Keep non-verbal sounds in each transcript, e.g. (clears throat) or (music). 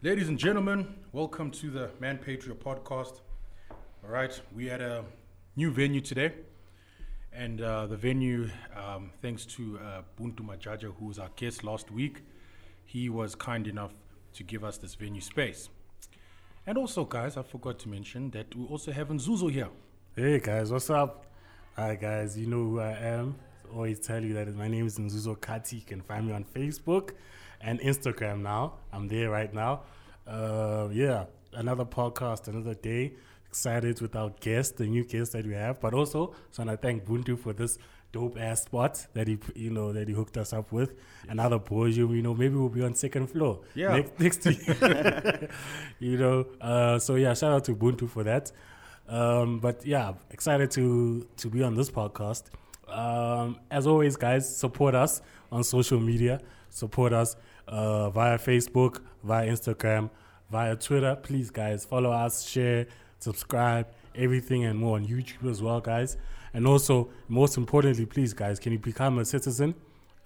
Ladies and gentlemen, welcome to the ManPatria podcast. All right, we had a new venue today, and uh, the venue, um, thanks to uh, Buntu Majaja, who was our guest last week, he was kind enough to give us this venue space. And also, guys, I forgot to mention that we also have Nzuzo here. Hey guys, what's up? Hi guys, you know who I am. Always tell you that my name is Nzuzo Kati. You can find me on Facebook and Instagram now. I'm there right now. Uh, yeah, another podcast, another day. Excited with our guest, the new guest that we have, but also so I thank Buntu for this dope ass spot that he you know that he hooked us up with. Another podium, you know, maybe we'll be on second floor. Yeah. Next, next to you. (laughs) you know. Uh, so yeah, shout out to Buntu for that. Um, but yeah, excited to to be on this podcast. Um, as always, guys, support us on social media. Support us uh, via Facebook, via Instagram, via Twitter. Please, guys, follow us, share, subscribe, everything and more on YouTube as well, guys. And also, most importantly, please, guys, can you become a citizen?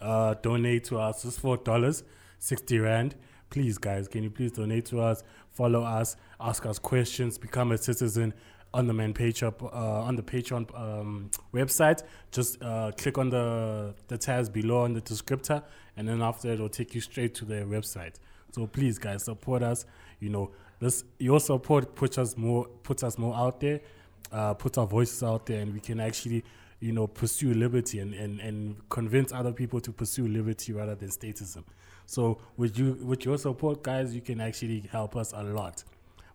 Uh, donate to us. just four dollars, sixty rand. Please, guys, can you please donate to us? Follow us, ask us questions, become a citizen on the main page up uh, on the Patreon um, website. Just uh, click on the the tabs below on the descriptor, and then after it will take you straight to their website. So please, guys, support us. You know, this your support puts us more puts us more out there, uh, puts our voices out there, and we can actually. You know, pursue liberty and, and, and convince other people to pursue liberty rather than statism. So, with you, with your support, guys, you can actually help us a lot.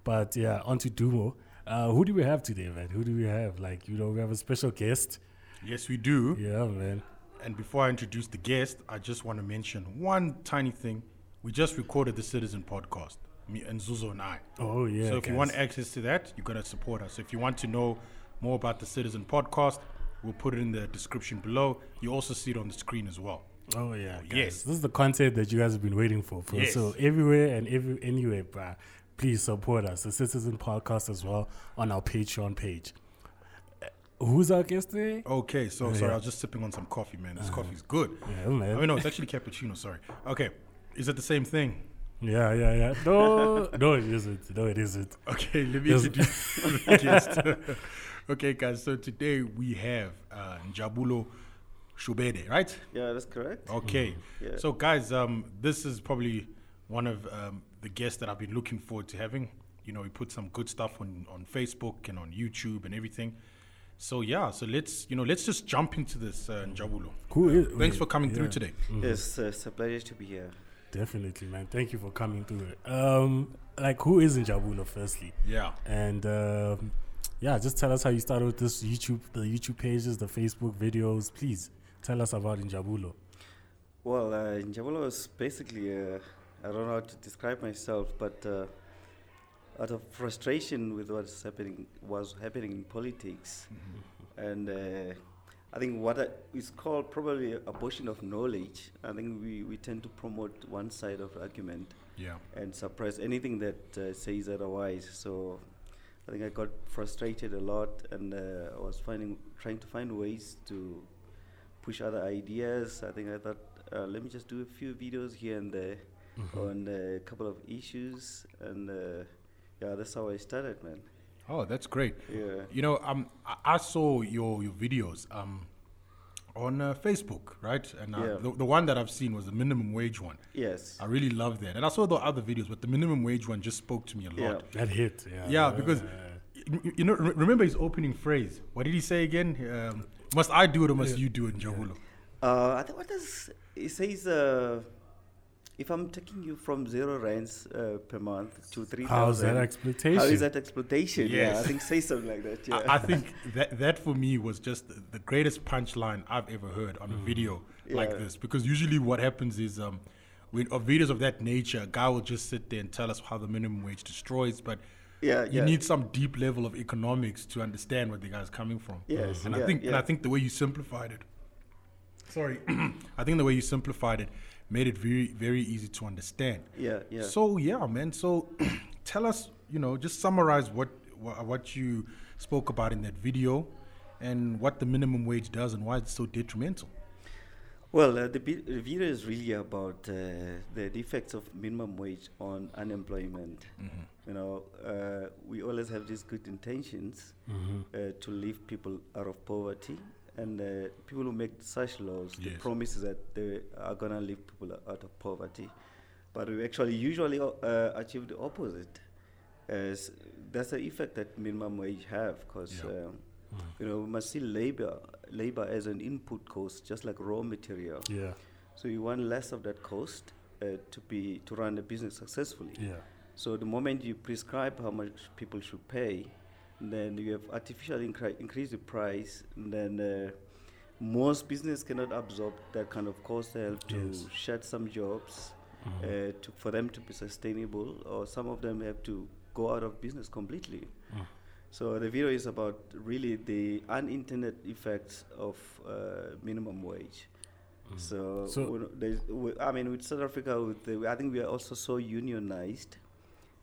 But yeah, on to Dumo. Uh, who do we have today, man? Who do we have? Like, you know, we have a special guest. Yes, we do. Yeah, man. And before I introduce the guest, I just want to mention one tiny thing. We just recorded the Citizen podcast, me and Nzuzo and I. Oh, yeah. so if you want access to that, you got to support us. If you want to know more about the Citizen podcast, we'll put it in the description below. You also see it on the screen as well. Oh yeah, guys. yes. This is the content that you guys have been waiting for. for. Yes. So everywhere and every anywhere, bruh, please support us. The Citizen Podcast as well on our Patreon page. Uh, Who's our guest today? Okay, so Yeah. sorry, I was just sipping on some coffee, man. This coffee's good. Yeah, man. I mean, no, it's actually cappuccino. Sorry. Okay, is it the same thing? Yeah, yeah, yeah. No, (laughs) no, it isn't. No, it isn't. Okay, let me introduce the (laughs) guest. (laughs) okay, guys. So today we have uh, Njabulo Shobede, right? Yeah, that's correct. Okay. Yeah. So, guys, um, this is probably one of um, the guests that I've been looking forward to having. You know, he put some good stuff on on Facebook and on YouTube and everything. So yeah, so let's you know let's just jump into this, uh, Njabulo. Who is? Thanks for coming through yeah. today. It's, uh, it's a pleasure to be here. Definitely, man. Thank you for coming through it. Um, like, who is Njabulo, firstly? Yeah. And um, yeah, just tell us how you started with this YouTube, the YouTube pages, the Facebook videos. Please tell us about Njabulo. Well, uh, Njabulo is basically, uh, I don't know how to describe myself, but uh, out of frustration with what's happening, was happening in politics, and uh, I think what I, is called probably abortion of knowledge. I think we, we tend to promote one side of the argument Yeah. and suppress anything that uh, says otherwise. So I think I got frustrated a lot, and uh, I was finding trying to find ways to push other ideas. I think I thought, uh, let me just do a few videos here and there on uh, a couple of issues, and uh, yeah, that's how I started, man. Oh, that's great. Yeah. You know, um, I, I saw your your videos um on uh, Facebook, right? And uh, Yeah. the, the one that I've seen was the minimum wage one. Yes. I really love that, and I saw the other videos, but the minimum wage one just spoke to me a lot. Yeah. lot. That hit. Yeah. Yeah, because y- y- you know, re- remember his opening phrase. What did he say again? Um, must I do it or must you do it, Njabulo? Uh, I think what does he says? Uh, if I'm taking you from zero rands uh, per month to three thousand, How's that exploitation? How is that exploitation? Yeah, I think say something like that. Yeah. I, I think that that for me was just the, the greatest punchline I've ever heard on a video like Yeah. this. Because usually what happens is um, when of videos of that nature, a guy will just sit there and tell us how the minimum wage destroys, but Yeah, you yeah. need some deep level of economics to understand where the guy's coming from. Yes, and I yeah, think and. (clears throat) I think the way you simplified it, sorry, I think the way you simplified it made it very very easy to understand. Yeah, yeah. So yeah, man. So (clears throat) tell us, you know, just summarize what what you spoke about in that video, and what the minimum wage does and why it's so detrimental. Well, uh, the, bi- the video is really about uh, the effects of minimum wage on unemployment. Mm-hmm. You know, uh, we always have these good intentions Mm-hmm. uh, to lift people out of poverty, and uh, people who make such laws, the promise is that they are gonna lift people out of poverty, but we actually usually uh, achieve the opposite. As that's the effect that minimum wage have, because Yeah. um, you know we must see labor labor as an input cost, just like raw material. Yeah. So you want less of that cost uh, to be to run a business successfully. Yeah. So the moment you prescribe how much people should pay, then you have artificially incre- increase the price. And then uh, most business cannot absorb that kind of cost. They have to Yes. shut some jobs Mhm. uh, to, for them to be sustainable, or some of them have to go out of business completely. Mm. So the video is about really the unintended effects of uh, minimum wage. Mm. So, So- I mean, with South Africa, with the, I think we are also so unionized,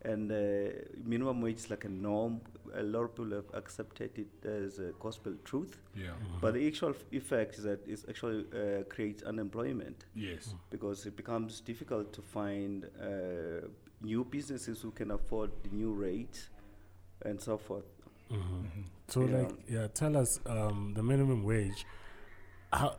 and uh, minimum wage is like a norm. A lot of people have accepted it as a gospel truth, Yeah. but the actual f- effect is that it actually uh, creates unemployment Yes. because it becomes difficult to find uh, new businesses who can afford the new rates and so forth. Mhm. Mm-hmm. So, Yeah. like, yeah, tell us um, the minimum wage. How,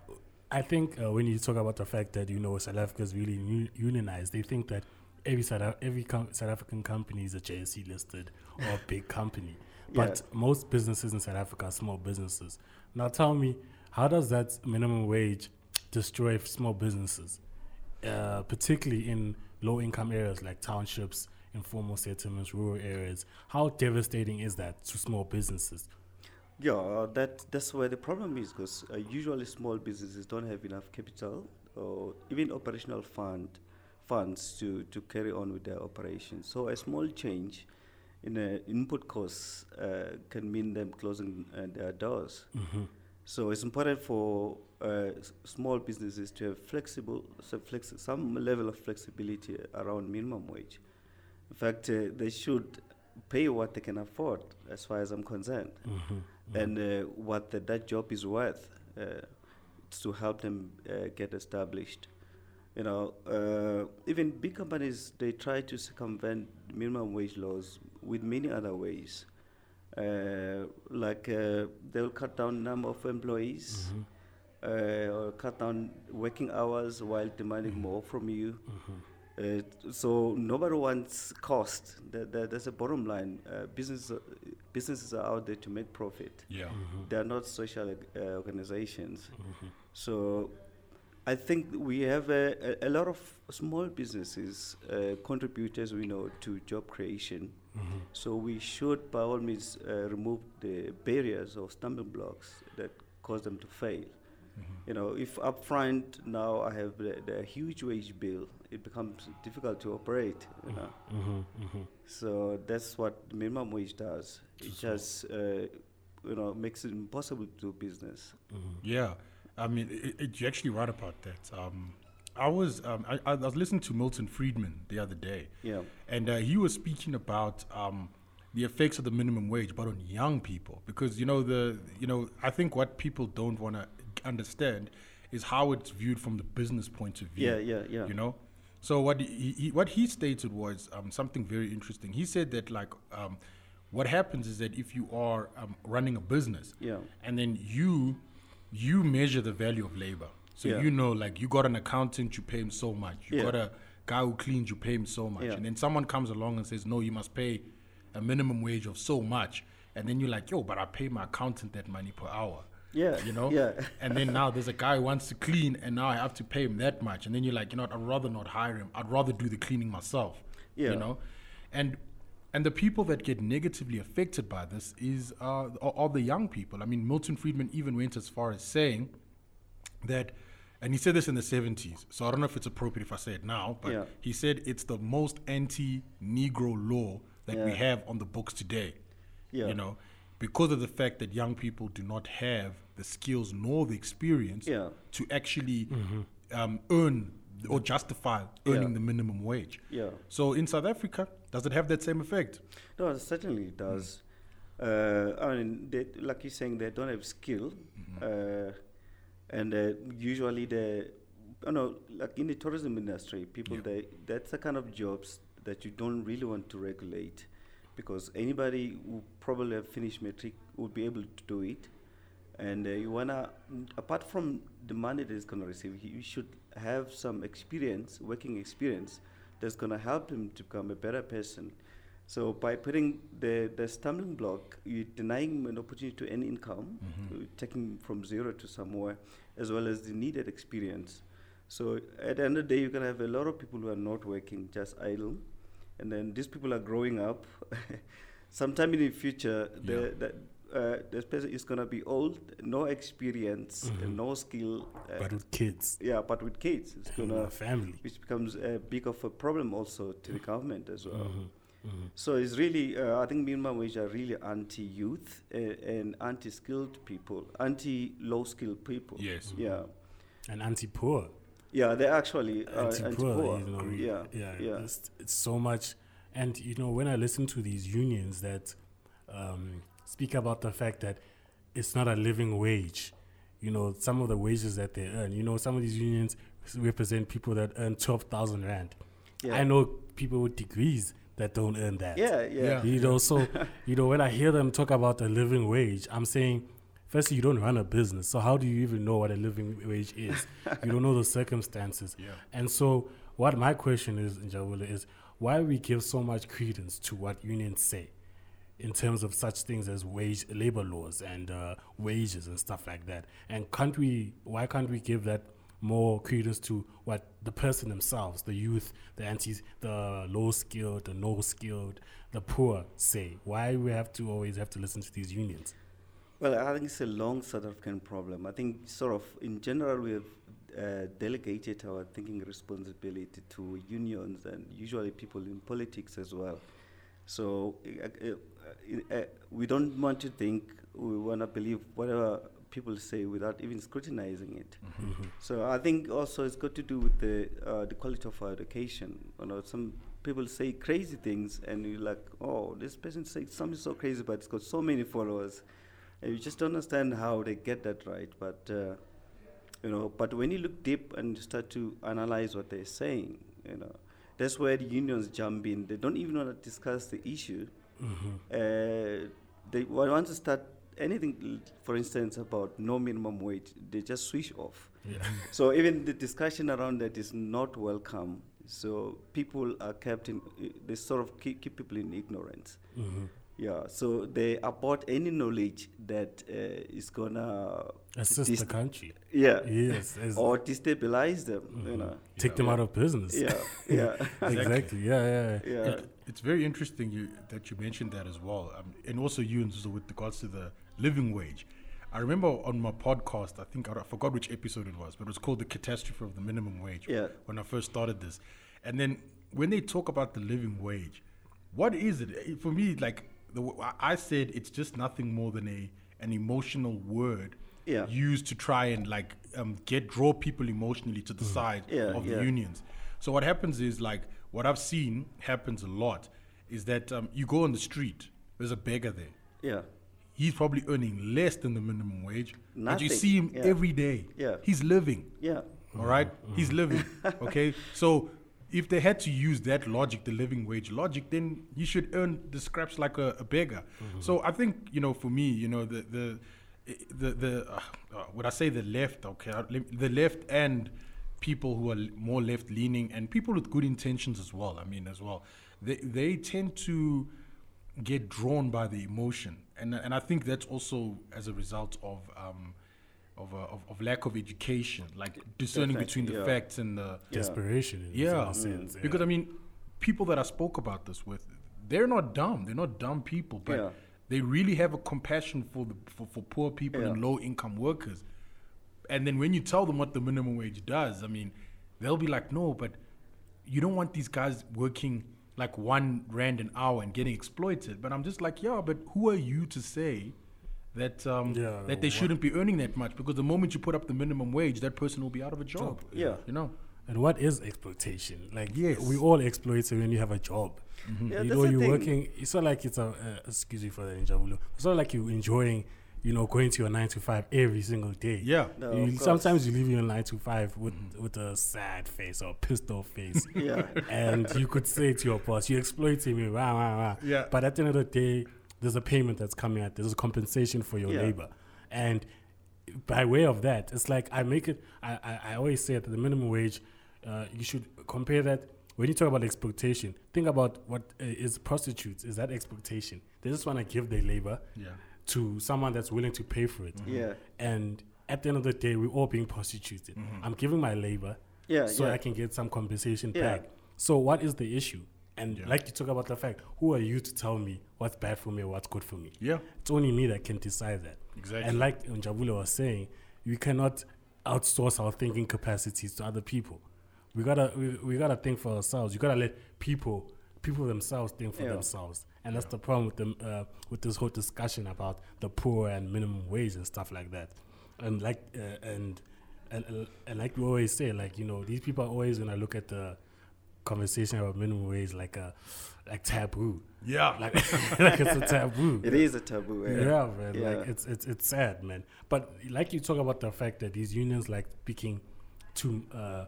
I think uh, when you talk about the fact that you know South Africa is really unionized, they think that every South every com- South African company is a JSE listed or a big company, (laughs) but most businesses in South Africa are small businesses. Now, tell me, how does that minimum wage destroy small businesses, uh, particularly in low income areas like townships, informal settlements, rural areas? How devastating is that to small businesses? Yeah, that that's where the problem is because uh, usually small businesses don't have enough capital or even operational fund funds to, to carry on with their operations. So a small change in uh, input costs uh, can mean them closing uh, their doors. Mm-hmm. So it's important for uh, s- small businesses to have flexible, so flexi- some level of flexibility around minimum wage. In fact, uh, they should pay what they can afford, as far as I'm concerned, Mm-hmm. and uh, what the, that job is worth uh, to help them uh, get established. You know, uh, even big companies they try to circumvent minimum wage laws with many other ways. Uh, like uh, they'll cut down number of employees, Mm-hmm. uh, or cut down working hours while demanding more from you. Mm-hmm. Uh, so nobody wants cost. That, that, that's a bottom line. Uh, business, uh, businesses are out there to make profit. Yeah. Mm-hmm. They are not social uh, organizations. So I think we have a, a, a lot of small businesses, uh, contributors we know to job creation. Mm-hmm. So we should, by all means, uh, remove the barriers or stumbling blocks that cause them to fail. Mm-hmm. You know, if upfront now I have the, the huge wage bill, it becomes difficult to operate. You know, Mm-hmm. Mm-hmm. so that's what minimum wage does. It just, uh, you know, makes it impossible to do business. Mm-hmm. Yeah, I mean, it, it, you're actually right about that. Um, I was um, I, I was listening to Milton Friedman the other day, Yeah. and uh, he was speaking about um, the effects of the minimum wage, but on young people, because you know the you know I think what people don't want to understand is how it's viewed from the business point of view. Yeah, yeah, yeah. You know, so what he, he what he stated was um, something very interesting. He said that like um, what happens is that if you are um, running a business, Yeah. and then you you measure the value of labor. So Yeah. you know, like you got an accountant, you pay him so much. You Yeah. got a guy who cleans, you pay him so much. Yeah. And then someone comes along and says, no, you must pay a minimum wage of so much. And then you're like, yo, but I pay my accountant that money per hour. Yeah. You know? Yeah. (laughs) And then now there's a guy who wants to clean, and now I have to pay him that much. And then you're like, you know what? I'd rather not hire him. I'd rather do the cleaning myself. Yeah. You know? And and the people that get negatively affected by this is uh, are, are the young people. I mean, Milton Friedman even went as far as saying that, and he said this in the 70s, so I don't know if it's appropriate if I say it now, but Yeah. he said it's the most anti Negro law that we have on the books today. Yeah. You know, because of the fact that young people do not have the skills nor the experience Yeah. to actually um, earn or justify earning Yeah. the minimum wage. Yeah. So in South Africa, does it have that same effect? No, certainly it certainly does. Uh, I mean, they, like you're saying, they don't have skill. Uh, and uh, usually the, you know, like in the tourism industry, people Yeah. they that's the kind of jobs that you don't really want to regulate, because anybody who probably have finished matric would be able to do it, and uh, you wanna apart from the money that he's gonna receive, he, you should have some experience, working experience, that's gonna help him to become a better person. So by putting the, the stumbling block, you're denying him an opportunity to earn income, Mhm. uh, taking from zero to somewhere, as well as the needed experience. So at the end of the day, you're gonna have a lot of people who are not working, just idle, and then these people are growing up. (laughs) Sometime in the future, the, Yeah. Uh, this person is gonna be old, no experience, Mhm. no skill. Uh, but with kids, yeah, but with kids, it's (laughs) gonna, a family. which becomes a big of a problem also to the government as well. Mhm, mhm. So it's really, uh, I think minimum wage are really anti-youth uh, and anti-skilled people, anti-low-skilled people. Yes. Yeah, And anti-poor. yeah, they actually anti-poor. anti-poor. you know, Yeah, yeah, yeah. It's, it's so much, and you know, when I listen to these unions that um, speak about the fact that it's not a living wage, you know, some of the wages that they earn. You know, some of these unions represent people that earn twelve thousand rand. Yeah. I know people with degrees that don't earn that. Yeah, yeah, Yeah. You know, so (laughs) you know when I hear them talk about a living wage, I'm saying, firstly, you don't run a business, so how do you even know what a living wage is? (laughs) you don't know the circumstances. Yeah. And so, what my question is, Njabulo, is why we give so much credence to what unions say in terms of such things as wage labor laws and uh, wages and stuff like that. And can't we? Why can't we give that more credence to what the person themselves, the youth, the anti, the low skilled, the no skilled, the poor say? Why we have to always have to listen to these unions? Well, I think it's a long South African problem. I think, sort of, in general, we have uh, delegated our thinking responsibility to unions and usually people in politics as well. So uh, uh, we don't want to think, we want to believe whatever people say without even scrutinizing it. So I think also it's got to do with the uh, the quality of our education. You know, some people say crazy things, and you're like, oh, this person says something so crazy, but it's got so many followers, and you just don't understand how they get that right. But uh, you know, but when you look deep and you start to analyze what they're saying, you know, that's where the unions jump in. They don't even want to discuss the issue. Uh, they want to start anything, for instance, about no minimum wage. They just switch off. Yeah. So even the discussion around that is not welcome. So people are kept in, they sort of keep, keep people in ignorance. Mhm. Yeah, so they abort any knowledge that uh, is gonna Assist dis- the country. yeah, Yes. as- or destabilize them. You Mhm. know, Take them out of business. yeah, (laughs) yeah, exactly. Yeah, yeah. yeah. It's very interesting you, that you mentioned that as well, um, and also you and Nzuzo with regards to the living wage. I remember on my podcast, I think I, forgot which episode it was, but it was called "The Catastrophe of the Minimum Wage." Yeah. When I first started this, and then when they talk about the living wage, what is it? Eh, For me, like the I- said, it's just nothing more than a an emotional word Yeah. used to try and like um, get draw people emotionally to the side Yeah, of yeah. the unions. So what happens is like what I've seen happens a lot is that um, you go on the street, there's a beggar there. yeah. He's probably earning less than the minimum wage, Nothing. but you see him yeah. every day. Yeah. He's living. Yeah, All right? He's living. (laughs) Okay? So if they had to use that logic, the living wage logic, then you should earn the scraps like a, a beggar. So I think, you know, for me, you know, the the the, the uh, uh, would I say the left, okay, uh, the left and people who are more left leaning and people with good intentions as well, I mean, as well, they, they tend to get drawn by the emotion. And, and I think that's also as a result of, um, of, uh, of, of lack of education, like discerning Definitely, between the yeah. facts and the, Yeah. Desperation. In yeah, some sense. because I mean, people that I spoke about this with, they're not dumb. They're not dumb people, but Yeah. they really have a compassion for the for, for poor people and low income workers. And then when you tell them what the minimum wage does, I mean, they'll be like, no, but you don't want these guys working like one rand an hour and getting exploited. But I'm just like, yeah, but who are you to say? That um, Yeah, that they what- shouldn't be earning that much because the moment you put up the minimum wage, that person will be out of a job. Yeah. you know. And what is exploitation? Like, Yes. we all exploit when you have a job. Yeah, you that's know, you're thing. working. It's not like it's a. Uh, excuse me for the injabulo. It's not like you're enjoying you know, going to your nine to five every single day. Yeah. No, You- sometimes you leave your nine to five with with a sad face or pissed off face, (laughs) Yeah. and you could say to your boss, "You're exploiting me." Rah, rah, rah. Yeah. But at the end of the day, there's a payment that's coming out. There's a compensation for your Yeah. labor, and by way of that, it's like I make it. I I, I always say that the minimum wage, uh, you should compare that. When you talk about exploitation, think about what uh, is prostitutes. Is that exploitation? They just want to give their labor Yeah. To someone that's willing to pay for it. Yeah. And at the end of the day, we're all being prostituted. Mm-hmm. I'm giving my labor Yeah. so yeah. I can get some compensation Yeah. back. So what is the issue? And Yeah. like you talk about the fact, who are you to tell me what's bad for me or what's good for me? Yeah. It's only me that can decide that. Exactly. And like Njabulo was saying, we cannot outsource our thinking capacities to other people. We gotta we, we gotta think for ourselves. You gotta let people people themselves think for Yeah. themselves. And that's the problem with them uh, with this whole discussion about the poor and minimum wage and stuff like that. And like uh, and, and and and like we always say, like you know, these people are always gonna look at the conversation about minimum wage like a like taboo, Yeah. like (laughs) like it's a taboo. It is a taboo. Yeah, Yeah. man. Yeah. Like it's it's it's sad, man. But like you talk about the fact that these unions like speaking to uh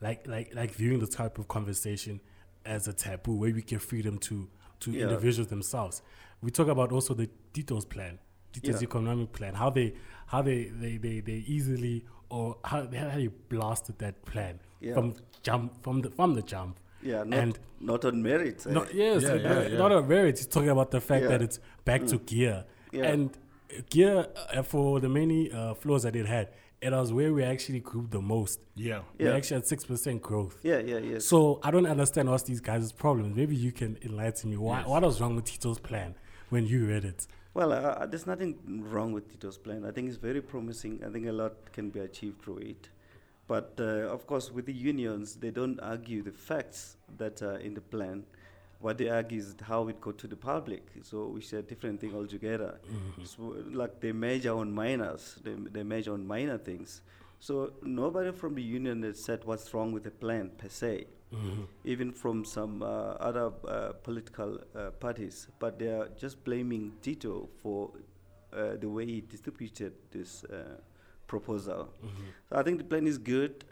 like like like viewing the type of conversation as a taboo where we give freedom to to Yeah. individuals themselves. We talk about also the Tito's plan, Tito's Yeah. economic plan, how they how they they they, they easily or how they how they blasted that plan Yeah. from jump from the from the jump. Yeah. Not, And- not on merit. eh? No, yes, Yeah, yeah, yeah. not on merit. He's talking about the fact Yeah. that it's back to gear. Yeah. And gear, uh, for the many uh, flaws that it had, it was where we actually grew the most. Yeah. We Yeah. actually had 6% growth. Yeah. Yeah. yeah. So I don't understand what's these guys' problems. Maybe you can enlighten me. Why, Yes. What was wrong with Tito's plan when you read it? Well, uh, there's nothing wrong with Tito's plan. I think it's very promising. I think a lot can be achieved through it. But uh, of course, with the unions, they don't argue the facts that are in the plan. What they argue is how it got to the public. So which is a different thing altogether. So, like they measure on minors, they, they measure on minor things. So nobody from the union has said what's wrong with the plan per se even from some uh, other uh, political uh, parties, but they are just blaming Tito for uh, the way he distributed this uh, proposal. So I think the plan is good.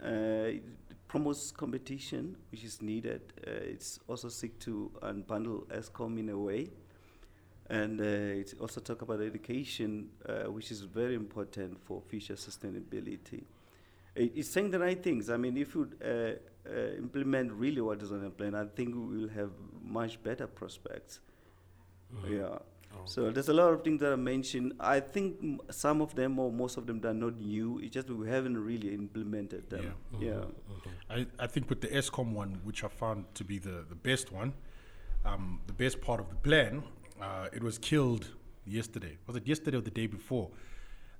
Uh, promotes competition, which is needed. Uh, it's also seek to unbundle Eskom in a way. And uh, it also talk about education, uh, which is very important for future sustainability. It- It's saying the right things. I mean, if you uh, uh, implement really what is on the plan, I think we will have much better prospects. Yeah. So there's a lot of things that are mentioned. I think m- some of them or most of them are not new. It's just we haven't really implemented them. Yeah. I, I think with the Eskom one, which I found to be the, the best one, um, the best part of the plan, uh, it was killed yesterday. Was it yesterday or the day before?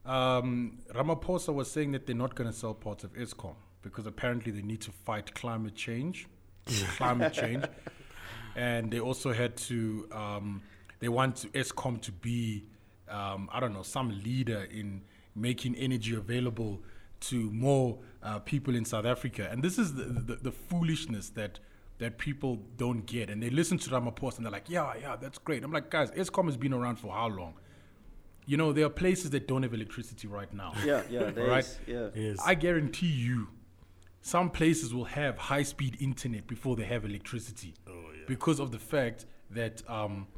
Um, Ramaphosa was saying that they're not going to sell parts of Eskom because apparently they need to fight climate change. (laughs) climate change. And they also had to, um, they want to, Eskom to be, um, I don't know, some leader in making energy available to more uh, people in South Africa. And this is the, the, the foolishness that that people don't get. And they listen to Ramaphosa and they're like, yeah, yeah, that's great. I'm like, guys, Eskom has been around for how long? You know, there are places that don't have electricity right now. Yeah, yeah, there Right. is, Yeah. Yes. I guarantee you, some places will have high speed internet before they have electricity. Because of the fact that, um,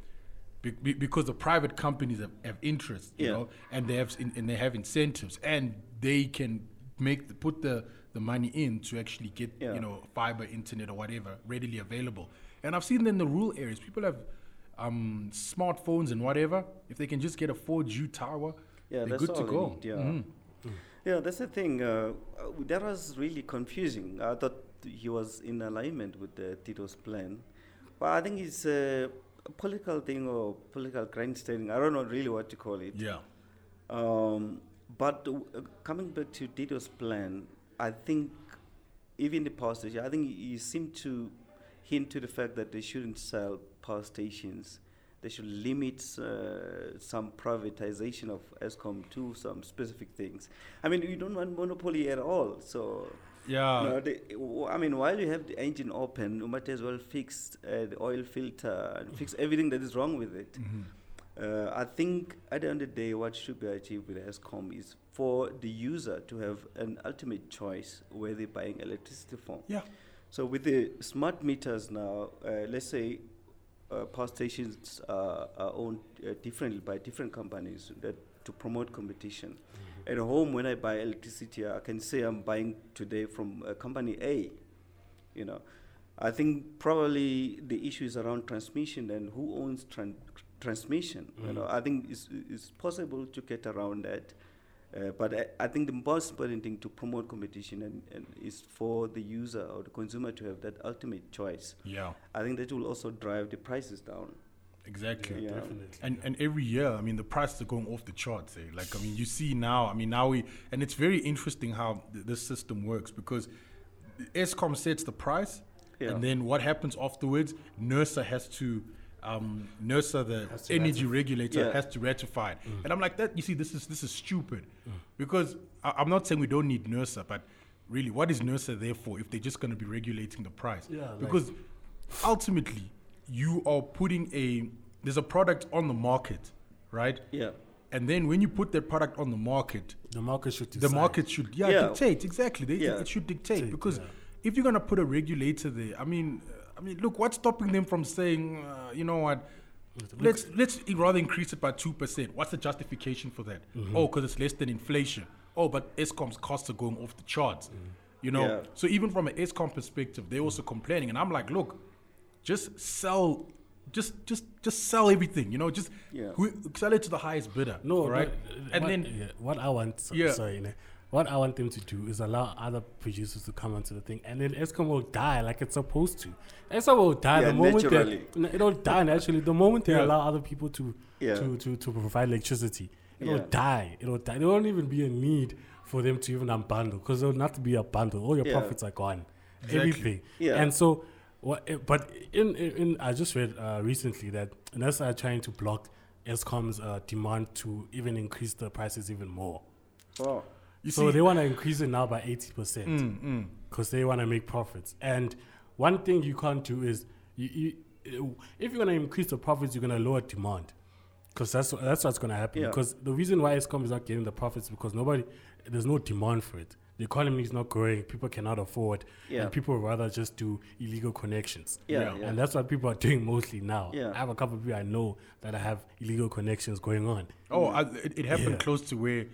be, be- because the private companies have, have interest, you Yeah. know, and they have in, and they have incentives, and they can make the, put the, the money in to actually get Yeah. you know fiber internet or whatever readily available. And I've seen in the rural areas, people have um, smartphones and whatever. If they can just get a 4G tower, Yeah, they're that's good to go. need, yeah. Mhm. Yeah, that's the thing. Uh, uh, that was really confusing. I thought he was in alignment with the Tito's plan, but I think he's. a political thing or political grandstanding. I don't know really what to call it. Yeah. Um, but uh, coming back to Tito's plan, I think even the power station, I think he seemed to hint to the fact that they shouldn't sell power stations. They should limit uh, some privatization of Eskom to some specific things. I mean, we don't want monopoly at all. So, Yeah. they, w- I mean, while you have the engine open, you might as well fix uh, the oil filter and fix everything that is wrong with it. Mhm. Uh, I think at the end of the day, what should be achieved with Eskom is for the user to have an ultimate choice where they're buying electricity from. Yeah. So with the smart meters now, uh, let's say uh, power stations are, are owned uh, differently by different companies that to promote competition. At home, when I buy electricity, I can say I'm buying today from uh, company A. You know, I think probably the issue is around transmission and who owns tran- transmission. You know, I think it's, it's possible to get around that. Uh, but I, I think the most important thing to promote competition and, and is for the user or the consumer to have that ultimate choice. Yeah. I think that will also drive the prices down. Exactly. Yeah. Definitely. And and every year, I mean, the prices are going off the charts. Eh? Like, I mean, you see now. I mean, now we and it's very interesting how th- this system works because Eskom sets the price, Yeah. and then what happens afterwards? NERSA has to. Um, NERSA, the Has to energy regulator, Yeah. has to ratify it, and I'm like that. You see, this is this is stupid, because I, I'm not saying we don't need NERSA, but really, what is NERSA there for if they're just going to be regulating the price? Yeah, like- because ultimately you are putting a there's a product on the market right Yeah. and then when you put that product on the market The market should decide. the market should yeah, Yeah. dictate exactly they, Yeah. it should dictate Dictate, because yeah. if you're going to put a regulator there i mean i mean look what's stopping them from saying uh, you know what let's let's rather increase it by 2% what's the justification for that Mm-hmm. oh because it's less than inflation oh but eskom's costs are going off the charts Mm. you know Yeah. so even from an eskom perspective they're also complaining and i'm like look just sell just just just sell everything you know just Yeah. who, sell it to the highest bidder No, right but, and what, then yeah, what I want, so, Yeah. sorry, ne, what I want them to do is allow other producers to come onto the thing, and then Eskom will die like it's supposed to. Eskom will die Yeah, the moment naturally. they, no, it'll die naturally the moment they Yeah. allow other people to Yeah. to, to to provide electricity. It'll Yeah. die. It'll die. There won't even be a need for them to even unbundle because there'll not be a bundle. All your Yeah. profits are gone. Exactly. Everything. Yeah. And so, what? eh, But in in, in I just read uh, recently that NERSA are trying to block Eskom's uh, demand to even increase the prices even more. Wow. you so see they want to (laughs) increase it now by eighty percent Mm, mm. because they want to make profits. And one thing you can't do is you, you if you're going to increase the profits, you're going to lower demand. Because that's that's what's going to happen. Yeah. Because the reason why Eskom is not getting the profits is because nobody, there's no demand for it. The economy is not growing. People cannot afford, Yeah. and people rather just do illegal connections. Yeah, Yeah. yeah. And that's what people are doing mostly now. Yeah. I have a couple of people I know that I have illegal connections going on. Oh, I, it, it happened Yeah. close to where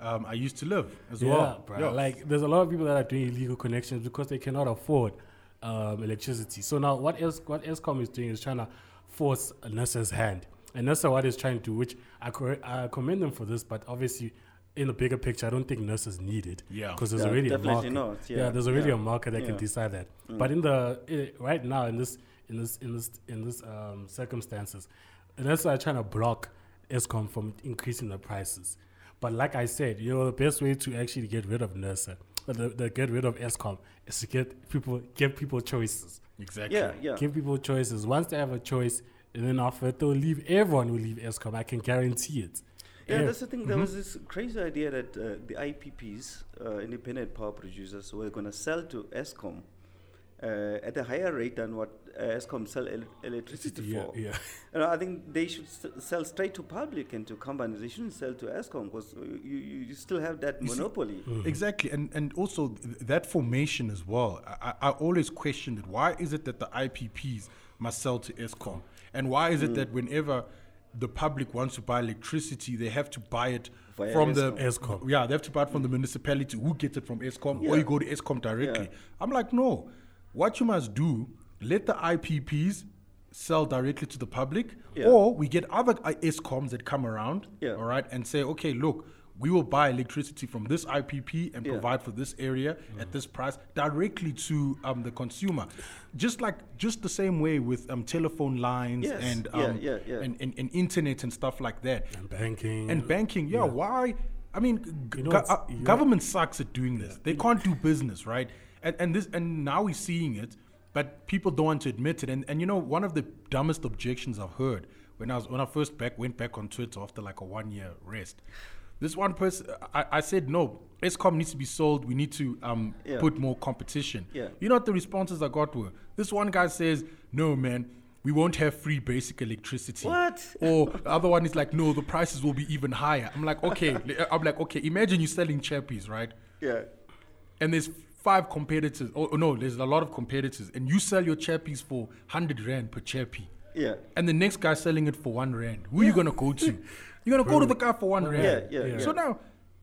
um, I used to live as Yeah, well. bruh. Yeah. Like, there's a lot of people that are doing illegal connections because they cannot afford um, electricity. So now, what else? What Eskom is doing is trying to force NERSA's hand, and NERSA what is trying to do, which I, cor- I commend them for this, but obviously. In the bigger picture, I don't think NERSA's needed. Yeah. because there's Yeah, already a market. not, yeah, there's already yeah, a market that can decide that. But in the i right now, in this in this in this in this um, circumstances, NERSA are trying to block Eskom from increasing the prices. But like I said, you know, the best way to actually get rid of NERSA, uh, the, the get rid of Eskom, is to get people give people choices. exactly. Yeah, yeah. Give people choices. Once they have a choice, and then after it, they'll leave. Everyone will leave Eskom. I can guarantee it. Yeah, Ev- that's the thing. There was this crazy idea that uh, the IPPs, uh, independent power producers, were going to sell to Eskom uh, at a higher rate than what uh, Eskom sell el- electricity yeah, for. yeah. And I think they should s- sell straight to public and to companies. They shouldn't sell to Eskom because you, you, you still have that You see- monopoly. Exactly, and and also th- that formation as well. I, I I always questioned it. Why is it that the IPPs must sell to Eskom, and why Mm. is it that whenever the public wants to buy electricity, they have to buy it Via from the Eskom. Yeah, they have to buy it from the municipality. Who gets it from Eskom, Yeah. or you go to Eskom directly. Yeah. I'm like, no. What you must do, let the IPPs sell directly to the public, Yeah. or we get other I- Eskoms that come around, Yeah. all right, and say, okay, look, we will buy electricity from this IPP and Yeah. provide for this area at this price directly to um, the consumer. Just like, just the same way with um, telephone lines Yes. and, um, yeah, yeah. And, and, and internet and stuff like that. And banking. And banking, yeah, why? I mean, You know go- uh, you government sucks at doing this. They can't do business, right? And and this and now we're seeing it, but people don't want to admit it. And and you know, one of the dumbest objections I've heard when I was when I first back went back on Twitter after like a one year rest. This one person, I, I said no. Eskom needs to be sold. We need to um, Yeah. put more competition. Yeah. You know what the responses I got were? This one guy says, "No, man, we won't have free basic electricity. What? Or the other one is like, no, the prices will be even higher. I'm like, okay. (laughs) I'm like, okay. Imagine you're selling chappies, right? Yeah. And there's five competitors. Oh no, there's a lot of competitors, and you sell your chappies for hundred rand per chappie. Yeah. And the next guy selling it for one rand. Who are you gonna go to? (laughs) You're gonna go to the guy for one rand. Yeah, yeah, yeah. So now,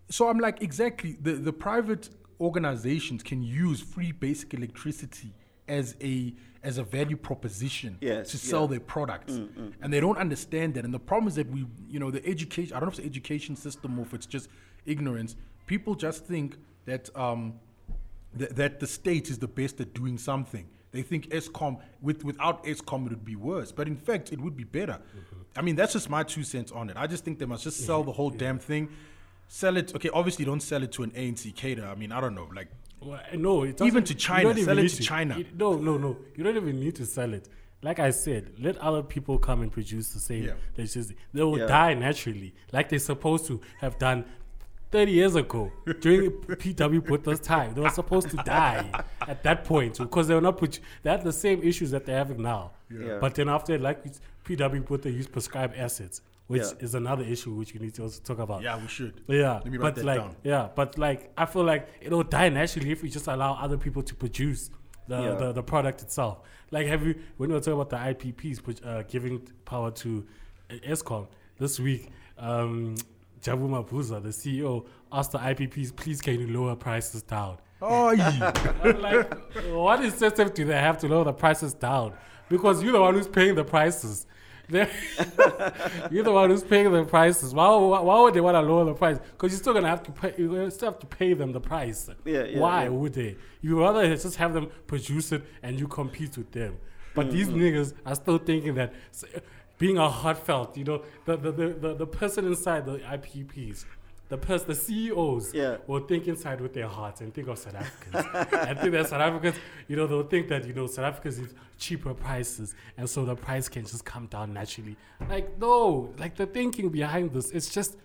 so I'm like, exactly. The the private organizations can use free basic electricity as a as a value proposition Yes, to sell yeah. their products, mm, mm, mm. and they don't understand that. And the problem is that we, you know, the education. I don't know if it's the education system or if it's just ignorance. People just think that um, th- that the state is the best at doing something. They think Eskom, with, without Eskom, it would be worse. But in fact, it would be better. Mm-hmm. I mean, that's just my two cents on it. I just think they must just mm-hmm. sell the whole damn thing. Sell it. Okay, obviously, don't sell it to an ANC cadre. I mean, I don't know. Like, Well, no, it Even to China, even sell it need to China. You- no, no, no. You don't even need to sell it. Like I said, let other people come and produce the same Yeah. electricity. They will Yeah. die naturally, like they're supposed to have done 30 years ago during PW Botha's time. They were supposed to die at that point because they were not put. They had the same issues that they're having now. Yeah. But then after, like it's- PW Botha used prescribed assets, which Yeah. is another issue which we need to also talk about. yeah, we should. Yeah, Let me write but that like, down. yeah, but like, I feel like it'll die naturally if we just allow other people to produce the, Yeah. the, the product itself. Like, have you when we were talking about the IPPs put- uh, giving power to uh, Eskom this week? Um, Jabu Mabuza, the CEO, asked the IPPs, "Please, can you lower prices down?" Oh, (laughs) yeah. I'm like, what incentive do they have to lower the prices down? Because you're the one who's paying the prices. (laughs) You're the one who's paying the prices. Why, why, why would they want to lower the price? Because you're still gonna have to pay. You're gonna still have to pay them the price. Yeah, yeah, why yeah. would they? You rather just have them produce it and you compete with them. But these Mm-hmm. niggas are still thinking that s- being a heartfelt, you know, the the, the, the, the person inside the IPPs. The person, the CEOs, Yeah. will think inside with their hearts and think of South Africans. (laughs) and think that South Africans, you know, they'll think that, you know, South Africans need cheaper prices and so the price can just come down naturally. Like, no, like the thinking behind this, it's just,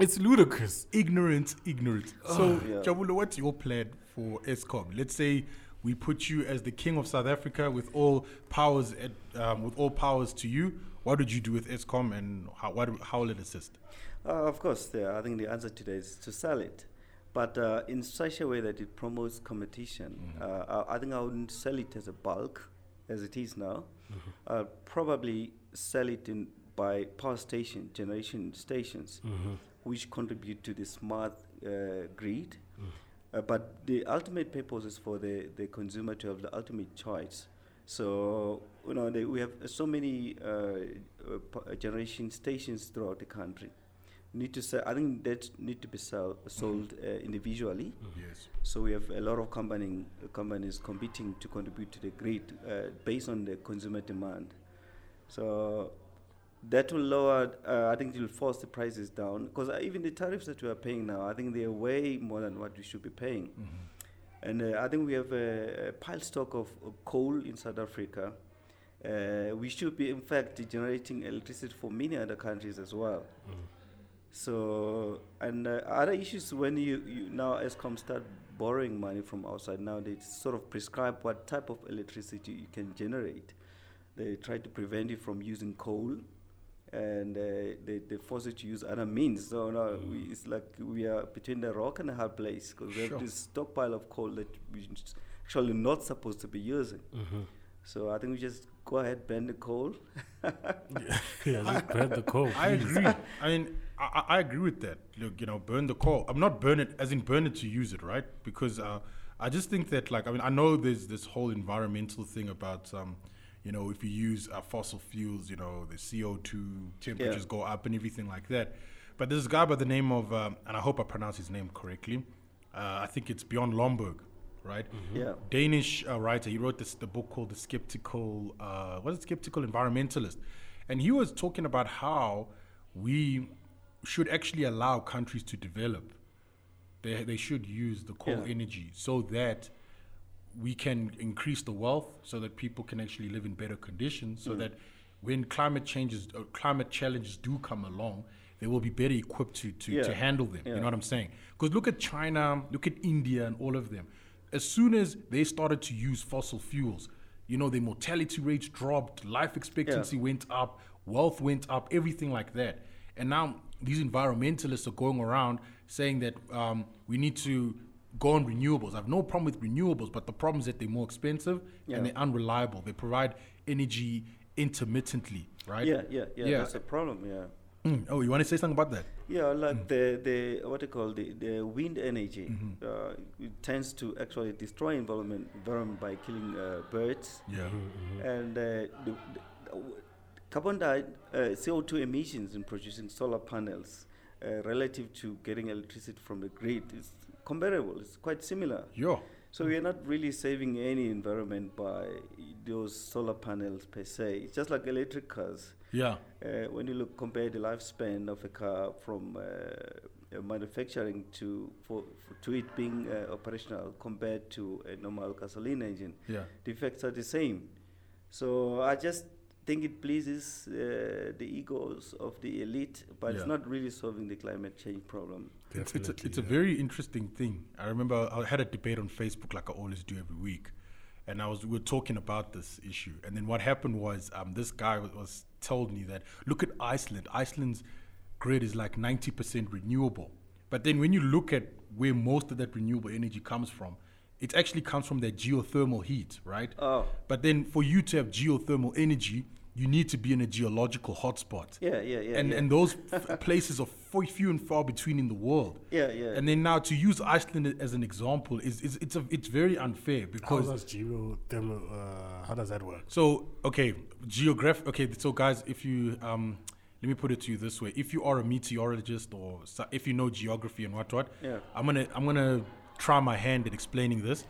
it's ludicrous. ignorant, ignorant. So, Yeah. Jabulo, what's your plan for Eskom? Let's say we put you as the king of South Africa with all powers, at, um, with all powers to you. What would you do with Eskom, and how what, how will it assist? Uh, of course, the, I think the answer today is to sell it, but uh, in such a way that it promotes competition. Uh, I, think I wouldn't sell it as a bulk, as it is now. I'll probably sell it in by power station generation stations, which contribute to the smart uh, grid. Uh, but the ultimate purpose is for the, the consumer to have the ultimate choice. So you know they, we have so many uh, uh, uh, generation stations throughout the country. Need to sell. I think that need to be sell, sold uh, individually. Yes. So we have a lot of company, companies competing to contribute to the grid uh, based on the consumer demand. So that will lower. Uh, I think it will force the prices down because uh, even the tariffs that we are paying now, I think they are way more than what we should be paying. And uh, I think we have a, a pile stock of, of coal in South Africa. Uh, we should be, in fact, generating electricity for many other countries as well. So, and uh, other issues when you, you now Eskom start borrowing money from outside, now they sort of prescribe what type of electricity you can generate. They try to prevent you from using coal, and uh, they, they force you to use other means. So now we, it's like we are between the rock and a hard place because we have this stockpile of coal that we're actually not supposed to be using. So I think we just go ahead, burn the coal. (laughs) Yeah, just burn the coal. I agree. I mean, I, I I agree with that. Look, you know, burn the coal. I'm not burn it as in burn it to use it, right? Because uh, I just think that, like, I mean, I know there's this whole environmental thing about, um, you know, if you use uh, fossil fuels, you know, the CO2 temperatures go up and everything like that. But there's a guy by the name of, um, and I hope I pronounce his name correctly. Uh, I think it's Bjorn Lomborg, right? Yeah. Danish uh, writer. He wrote this the book called The Skeptical. Uh, what is it? Skeptical Environmentalist, and he was talking about how we should actually allow countries to develop. They they should use the coal Yeah. energy so that we can increase the wealth, so that people can actually live in better conditions, so that when climate changes, uh, climate challenges do come along, they will be better equipped to to, to handle them. You know what I'm saying? Because look at China, look at India, and all of them. As soon as they started to use fossil fuels, you know, the mortality rates dropped, life expectancy went up, wealth went up, everything like that. And now these environmentalists are going around saying that um, we need to go on renewables. I have no problem with renewables, but the problem is that they're more expensive Yeah. and they're unreliable. They provide energy intermittently, right? Yeah, yeah, yeah, Yeah. That's a problem. Yeah. Mm. Oh, you want to say something about that? Yeah, like Mm. the, the what do you call the, the wind energy Mm-hmm. uh, it tends to actually destroy environment environment by killing uh, birds Yeah. and uh, the, the carbon di- uh, CO2 emissions in producing solar panels uh, relative to getting electricity from the grid is comparable. It's quite similar. Yo. So we are not really saving any environment by those solar panels per se. It's just like electric cars. Yeah. Uh, when you look compare the lifespan of a car from uh, manufacturing to for, for to it being uh, operational compared to a normal gasoline engine, Yeah. the effects are the same. So I just think it pleases uh, the egos of the elite, but Yeah. it's not really solving the climate change problem. It's, it's, a, Definitely, it's a very interesting thing. I remember I had a debate on Facebook like I always do every week. And I was we were talking about this issue. And then what happened was um, this guy was, was told me that look at Iceland. Iceland's grid is like 90% renewable. But then when you look at where most of that renewable energy comes from, it actually comes from that geothermal heat, right? Oh. But then for you to have geothermal energy, you need to be in a geological hotspot. Yeah, yeah, yeah. and yeah. and those f- (laughs) places are f- few and far between in the world. Yeah, yeah. And then now to use Iceland as an example is, is it's a, it's very unfair because How because does geothermal? Uh, how does that work? so okay geograph okay so guys if you um let me put it to you this way if you are a meteorologist or if you know geography and what what Yeah. I'm gonna I'm gonna try my hand at explaining this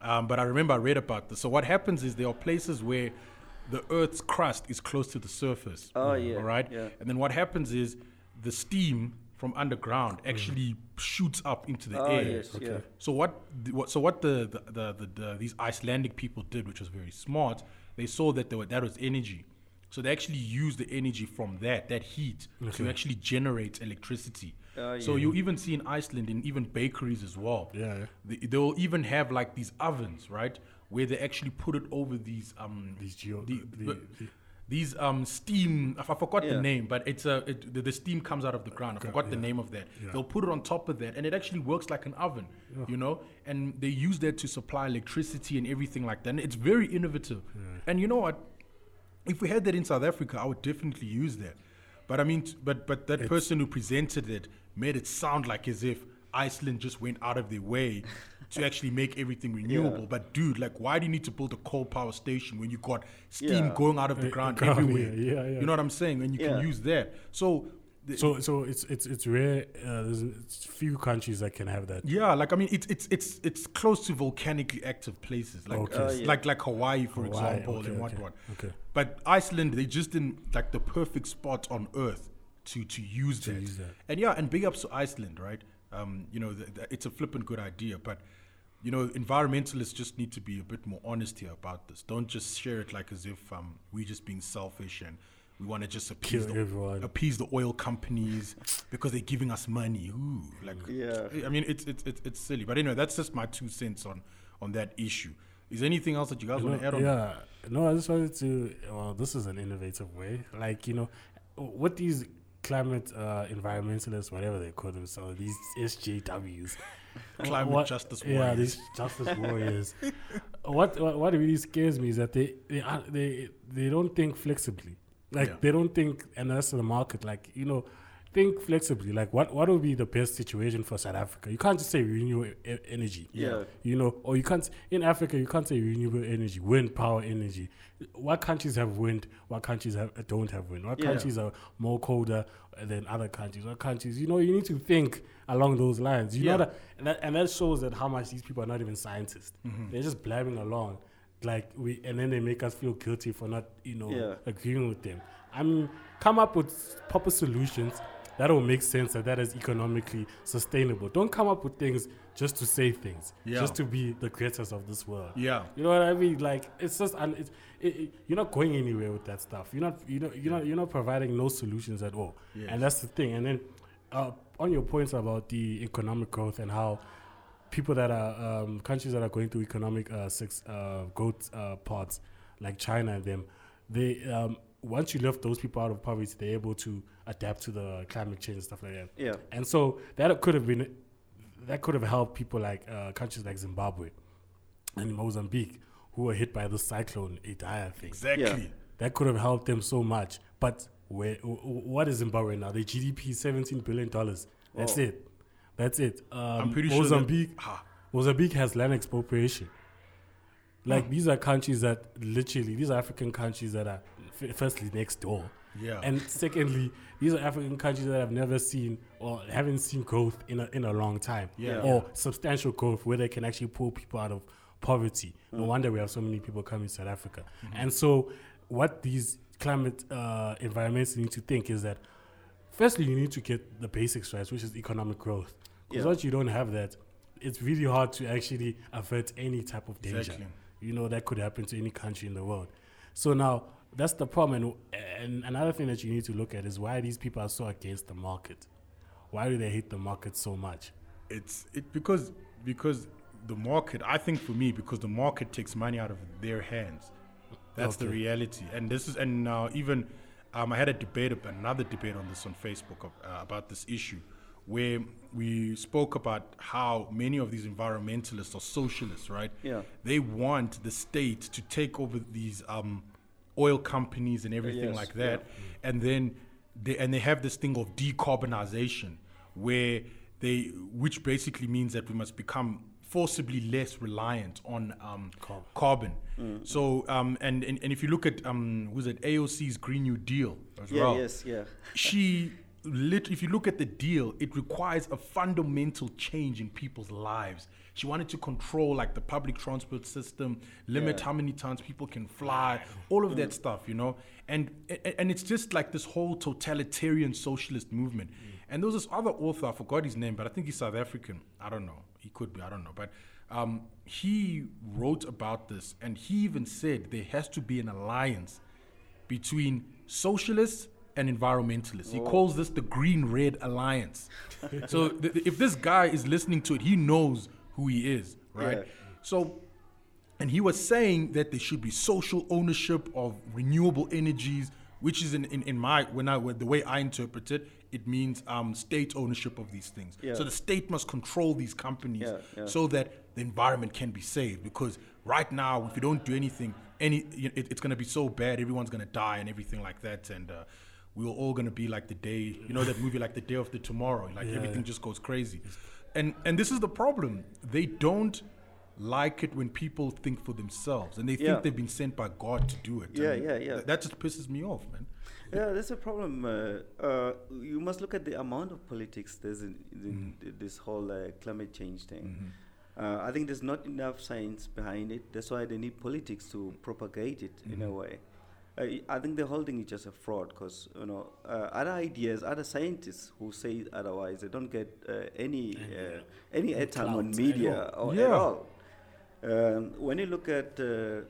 um, but I remember I read about this so what happens is there are places where the Earth's crust is close to the surface Oh, yeah, all right yeah. and then what happens is the steam from underground actually shoots up into the oh, air yes, yeah. so what, the, what so what the, the, the, the, the these Icelandic people did, which was very smart, they saw that there were, that was energy. So they actually used the energy from that, that heat, to actually generate electricity. Oh, so you even see in Iceland, in even bakeries as well. Yeah, yeah. They, they'll even have like these ovens, right, where they actually put it over these um These geo- the- the- the- the- these um steam. I f- I forgot Yeah. the name, but it's a it, the, the steam comes out of the ground. I forgot the name of that. Yeah. They'll put it on top of that, and it actually works like an oven, you know. And they use that to supply electricity and everything like that. And it's very innovative. And you know what? If we had that in South Africa, I would definitely use that. But I mean, but but that person who presented it made it sound like as if Iceland just went out of their way (laughs) to actually make everything renewable. But dude, like, why do you need to build a coal power station when you got steam Yeah. going out of the Uh, ground (laughs) ground, everywhere? yeah, yeah, yeah. You know what I'm saying? And you Yeah. can use that. So. The- So, so it's it's it's rare. Uh, there's it's few countries that can have that. yeah, like I mean, it's it's it's it's close to volcanically active places, like Okay. Oh, yeah. like like Hawaii, for Hawaii, example, okay, and what okay, okay. But Iceland, they just didn't like the perfect spot on Earth to to use To that. use that. And yeah, and big ups to Iceland, right? Um, you know, th th it's a flippant good idea, but you know, environmentalists just need to be a bit more honest here about this. Don't just share it like as if um, we're just being selfish and we want to just appease Kill the, everyone. appease the oil companies because they're giving us money. Ooh, like Yeah. I mean, it's it's it's, it's silly. But anyway, that's just my two cents on on that issue. Is there anything else that you guys You want to add on? yeah. No, I just wanted to. Well, this is an innovative way. Like you know, what these climate uh, environmentalists, whatever they call themselves, these SJWs, (laughs) Climate what- justice Yeah, these justice (laughs) warriors. what, what what really scares me is that they they are, they they don't think flexibly. Like Yeah. they don't think, and the rest of the market. Like you know, think flexibly. Like what what would be the best situation for South Africa? You can't just say renewable e- energy. Yeah. You know, or you can't in Africa you can't say renewable energy, wind power energy. What countries have wind? What countries have, don't have wind? What Yeah. countries are more colder than other countries? What countries? You know, you need to think along those lines. You Yeah. know that and, that, and that shows that how much these people are not even scientists. Mm-hmm. They're just blabbing along, like we, and then they make us feel guilty for not, you know, Yeah. agreeing with them. I mean, come up with proper solutions that will make sense and that is economically sustainable. Don't come up with things just to say things, Yeah. just to be the creators of this world. Yeah. You know what I mean? Like it's just, and it's, it, it, you're not going anywhere with that stuff. You're not, you know, you're not, you're not providing no solutions at all. Yes. And that's the thing. And then uh, on your points about the economic growth and how people that are um, countries that are going through economic uh, six, uh, growth uh, parts like China and them, they um, once you lift those people out of poverty, they're able to adapt to the climate change and stuff like that. Yeah. And so that could have been that could have helped people like uh, countries like Zimbabwe and Mozambique who were hit by the cyclone Idai thing. Exactly. That could have helped them so much. But where, w- w- what is Zimbabwe now? The GDP is seventeen billion dollars. That's it. That's it. Um, I'm pretty sure that- Mozambique. Ah. Mozambique has land expropriation. Like these are countries that literally these are African countries that are f- firstly next door, Yeah. and secondly these are African countries that have never seen or haven't seen growth in a, in a long time, Yeah. or substantial growth where they can actually pull people out of poverty. No wonder we have so many people coming to South Africa. And so, what these climate uh, environments need to think is that firstly you need to get the basics right, which is economic growth. Because Yeah. once you don't have that, it's really hard to actually avert any type of danger. Exactly. You know that could happen to any country in the world. So now that's the problem. And, and another thing that you need to look at is why these people are so against the market. Why do they hate the market so much? it's it because because the market i think for me because the market takes money out of their hands that's the reality and this is and now even um, i had a debate another debate on this on facebook of, uh, about this issue where we spoke about how many of these environmentalists or socialists right Yeah. they want the state to take over these um, oil companies and everything yes, like that and then they and they have this thing of decarbonization where they which basically means that we must become forcibly less reliant on um, Carbon. carbon. Mm. So um, and, and and if you look at um, who's it AOC's Green New Deal as Yeah, well, yes, yeah. she lit if you look at the deal it requires a fundamental change in people's lives. She wanted to control like the public transport system limit Yeah. how many times people can fly all of that stuff you know? And and it's just like this whole totalitarian socialist movement. And there was this other author i forgot his name but i think he's south african. I don't know. He could be i don't know. But um, he wrote about this and he even said there has to be an alliance between socialists and environmentalists. He calls this the green red alliance. (laughs) so th- th- if this guy is listening to it, he knows who he is, right? Yeah. So and he was saying that there should be social ownership of renewable energies, which is in, in, in my when I the way I interpret it, it means um, state ownership of these things. Yeah. So the state must control these companies Yeah, yeah. so that the environment can be saved. Because right now, if you don't do anything, any it, it's going to be so bad, everyone's going to die and everything like that, and uh, we're all going to be like the day, you know, that movie like the day of the tomorrow, like Yeah. everything just goes crazy, and and this is the problem. They don't like it when people think for themselves and they think Yeah. they've been sent by God to do it. Yeah, and yeah, yeah. th- that just pisses me off, man. Yeah, that's a problem. Uh, uh, you must look at the amount of politics there's in, in th- this whole uh, climate change thing. Uh, I think there's not enough science behind it. That's why they need politics to propagate it in a way. Uh, I- I think the whole thing is just a fraud because you know uh, other ideas, other scientists who say otherwise, they don't get uh, any uh, any airtime on clout at media or Yeah. at all. Um, when you look at uh,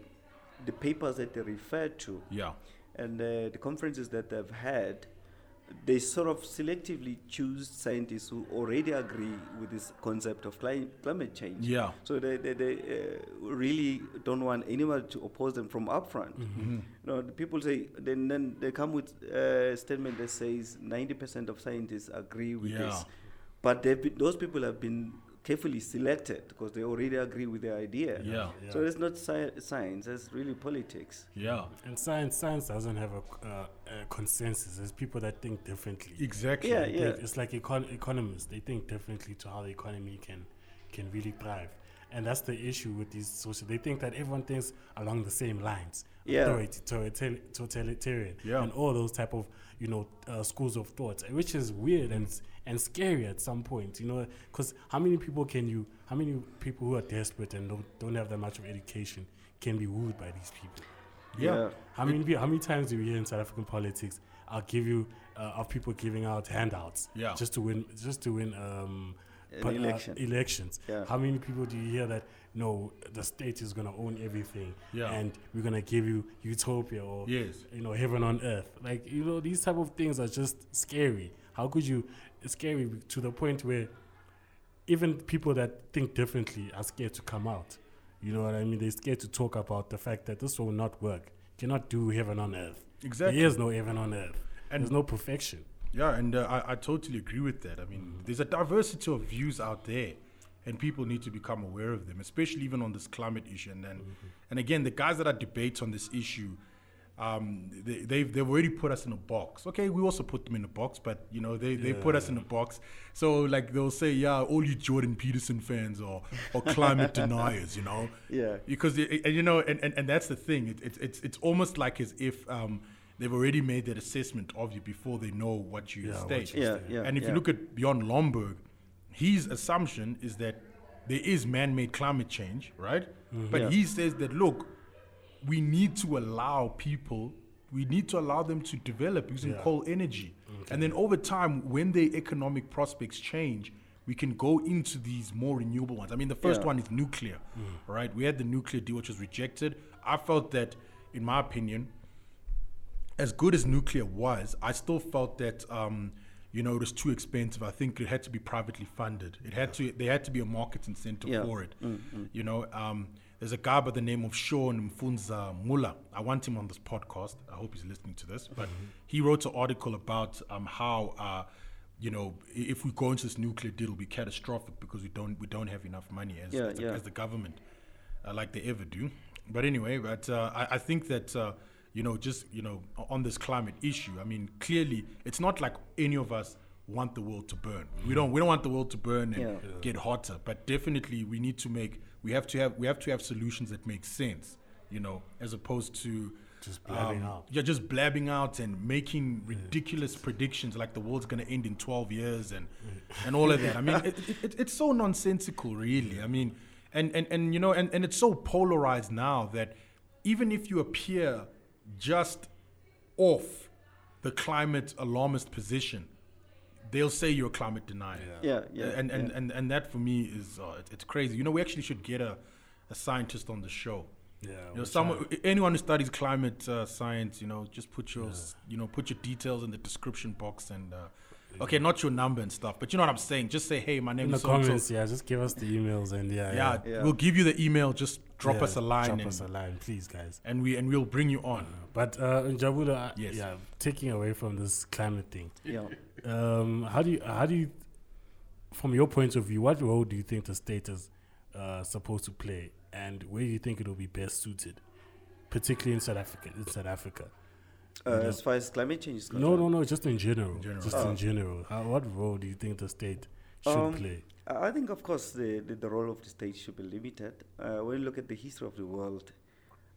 the papers that they refer to, Yeah. and uh, the conferences that they've had, they sort of selectively choose scientists who already agree with this concept of cli- climate change. Yeah. So they, they, they uh, really don't want anyone to oppose them from upfront. Mm-hmm. You know, the people say, then, then they come with a statement that says 90% of scientists agree with Yeah. this. But been, those people have been carefully selected because they already agree with the idea. Yeah. So it's not sci- science, it's really politics. Yeah. And science, science doesn't have a, uh, a consensus. There's people that think differently. Exactly. Yeah, They yeah. It's like econ- economists. They think differently to how the economy can can really thrive. And that's the issue with these social. They think that everyone thinks along the same lines. Yeah. Authority, totalitarian, Yeah. and all those type of you know uh, schools of thought, which is weird and s- and scary at some point. You know, because how many people can you? How many people who are desperate and don't don't have that much of education can be wooed by these people? Yeah. How many how many times do we hear in South African politics? I'll give you uh, of people giving out handouts Yeah. just to win just to win um, An but, uh, elections. Yeah. How many people do you hear that no the state is gonna own everything Yeah. and we're gonna give you utopia or Yes. you know heaven on earth like you know these type of things are just scary. How could you? It's scary to the point where even people that think differently are scared to come out. You know what I mean? They're scared to talk about the fact that this will not work. You cannot do heaven on earth. Exactly. There is no heaven on earth. And- There's no perfection. Yeah, and uh, I, I totally agree with that. I mean, there's a diversity of views out there, and people need to become aware of them, especially even on this climate issue. And then, and again, the guys that are debates on this issue, um, they, they've they've already put us in a box. Okay, we also put them in a box, but you know they, they put us in a box. So like they'll say, yeah, all you Jordan Peterson fans or or climate (laughs) deniers, you know, Yeah. because it, and, you know, and, and, and that's the thing. It, it's it's it's almost like as if um, they've already made that assessment of you before they know what you Yeah, state. Yeah, yeah. and if yeah. you look at Bjorn Lomborg, his assumption is that there is man-made climate change, right? But Yeah. he says that look, we need to allow people, we need to allow them to develop using Yeah. coal energy, and then over time, when their economic prospects change. We can go into these more renewable ones. I mean, the first Yeah. one is nuclear, Mm. right? We had the nuclear deal, which was rejected. I felt that, in my opinion, as good as nuclear was, I still felt that um, you know it was too expensive. I think it had to be privately funded. It had to there had to be a market incentive Yeah. for it. You know, um, there's a guy by the name of Sean Mfunza Mula. I want him on this podcast. I hope he's listening to this. But he wrote an article about um, how. Uh, you know, if we go into this nuclear deal, it'll be catastrophic because we don't we don't have enough money as, Yeah, as, the, yeah. as the government, uh, like they ever do. But anyway, but uh, I, I think that uh, you know, just you know, on this climate issue, I mean, clearly, it's not like any of us want the world to burn. We don't we don't want the world to burn and Yeah. get hotter. But definitely, we need to make we have to have we have to have solutions that make sense. You know, as opposed to Just blabbing um, out. Yeah, just blabbing out and making ridiculous predictions like the world's going to end in 12 years and and all of that. I mean, (laughs) it, it, it, it's so nonsensical, really. I mean, and, and, and you know, and, and it's so polarized now that even if you appear just off the climate alarmist position, they'll say you're a climate denier. Yeah, yeah, And and, yeah. and, and that for me is uh, it, it's crazy. You know, we actually should get a, a scientist on the show. Yeah. You know, someone, I- anyone who studies climate uh, science, you know, just put your, s you know, put your details in the description box and, uh, okay, not your number and stuff, but you know what I'm saying. Just say, hey, my name in the is so and so. comments, yeah, just give us the emails and yeah, Yeah, Yeah. we'll give you the email. Just drop yeah, us a line, Drop and, us a line, please, guys. and we and we'll bring you on. But uh, Njabulo, uh, Yes. yeah, taking away from this climate thing, Yeah. Um, how do you, how do you, from your point of view, what role do you think the state is uh, supposed to play, and where do you think it will be best suited, particularly in South Africa? In South Africa, Uh, as far as climate change is concerned. no, no, no. just in general, general. just Oh. in general. How, what role do you think the state should Um, play? I I think, of course, the, the, the role of the state should be limited. Uh, when you look at the history of the world,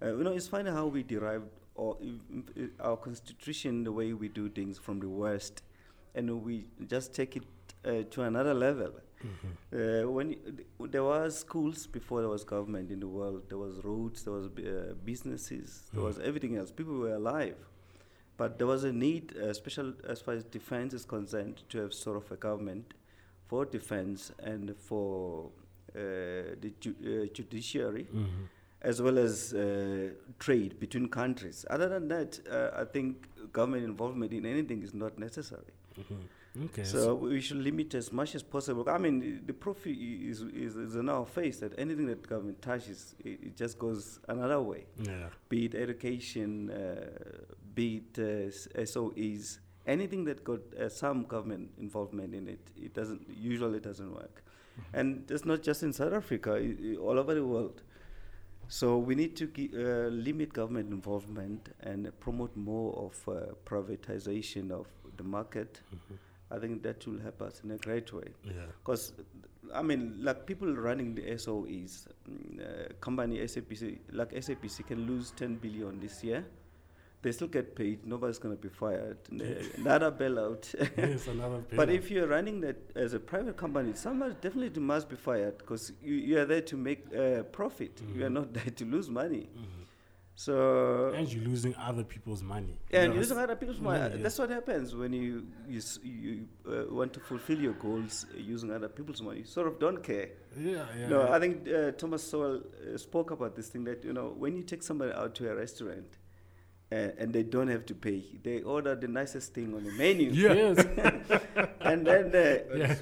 uh, you know, it's funny how we derived or i- i- our constitution, the way we do things from the West, and we just take it uh, to another level. Uh, when y- th- there was schools before there was government in the world, there was roads, there was uh, businesses, there was everything else. People were alive, but there was a need, uh, special as far as defense is concerned, to have sort of a government for defense and for uh, the ju- uh, judiciary, Mhm. as well as uh, trade between countries. Other than that, uh, I think government involvement in anything is not necessary. Mhm. Okay. So we should limit as much as possible. I mean, the proof is, is, is in our face that anything that government touches, it, it just goes another way. yeah. Be it education, uh, be it uh, SOEs, anything that got uh, some government involvement in it, it doesn't usually doesn't work. And it's not just in South Africa, i- i- all over the world. So we need to gi- uh, limit government involvement and promote more of uh, privatization of the market. I think that will help us in a great way. Yeah. Because, I mean, like people running the SOEs, mm, uh, company SABC, like SABC can lose 10 billion this year. They still get paid. Nobody's going to be fired. (laughs) Another bailout. (laughs) Yes, another (laughs) but if you're running that as a private company, somebody definitely must be fired because you, you are there to make uh, profit. You are not there to lose money. So and you're losing other people's money. and You know, using other people's money. Yeah, yeah. That's what happens when you you, you uh, want to fulfill your goals uh, using other people's money. You sort of don't care. Yeah, yeah. no, yeah. I think uh, Thomas Sowell uh, spoke about this thing that you know when you take somebody out to a restaurant. Uh, and they don't have to pay. They order the nicest thing on the menu, Yeah. (laughs) Yes. (laughs) and then uh, yeah.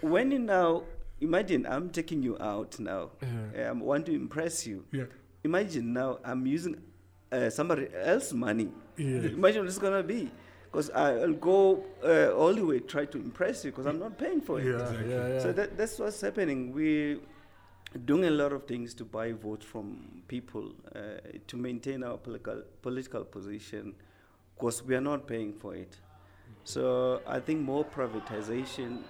(laughs) when you now imagine I'm taking you out now. yeah. I want to impress you. Yeah. Imagine now I'm using uh, somebody else's money. Yeah. (laughs) Imagine what it's gonna be. Because I'll go uh, all the way try to impress you because I'm not paying for it. Yeah, yeah, yeah. So that, that's what's happening. We're doing a lot of things to buy votes from people uh, to maintain our political political position because we are not paying for it. So I think more privatization.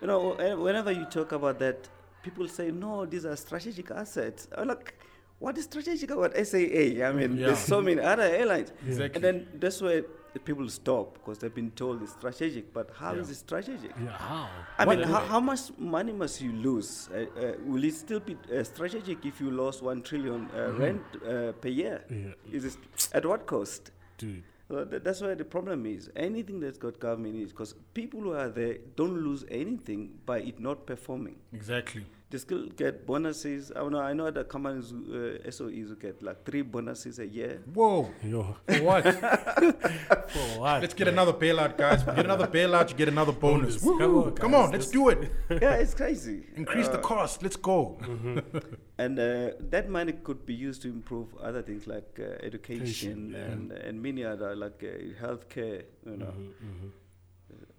You know, whenever you talk about that, people say, no, these are strategic assets. I'm like, what is strategic about SAA? I mean, Yeah. there's so many other airlines. Exactly. And then that's where the people stop because they've been told it's strategic. But how is Yeah. it strategic? Yeah, how? I What- mean, how, how much money must you lose? Uh, uh, will it still be uh, strategic if you lost one trillion uh, rent uh, per year? Yeah, Is it at what cost? dude. Tha- that's why the problem is. Anything that's got government is because people who are there don't lose anything by it not performing. Exactly. They still get bonuses. I know. I know the companies, uh, SOEs, who get like three bonuses a year. Whoa. Yo, For what? (laughs) for what? let's get another bailout, guys. Get another bailout, you get another bonus. Bonus. Come Woo-hoo. on, Come on, let's do it. yeah, it's crazy. Increase the Uh, cost. Let's go. (laughs) And uh, that money could be used to improve other things like uh, education Education, yeah. and and many other like uh, healthcare. You know, Mhm, mhm.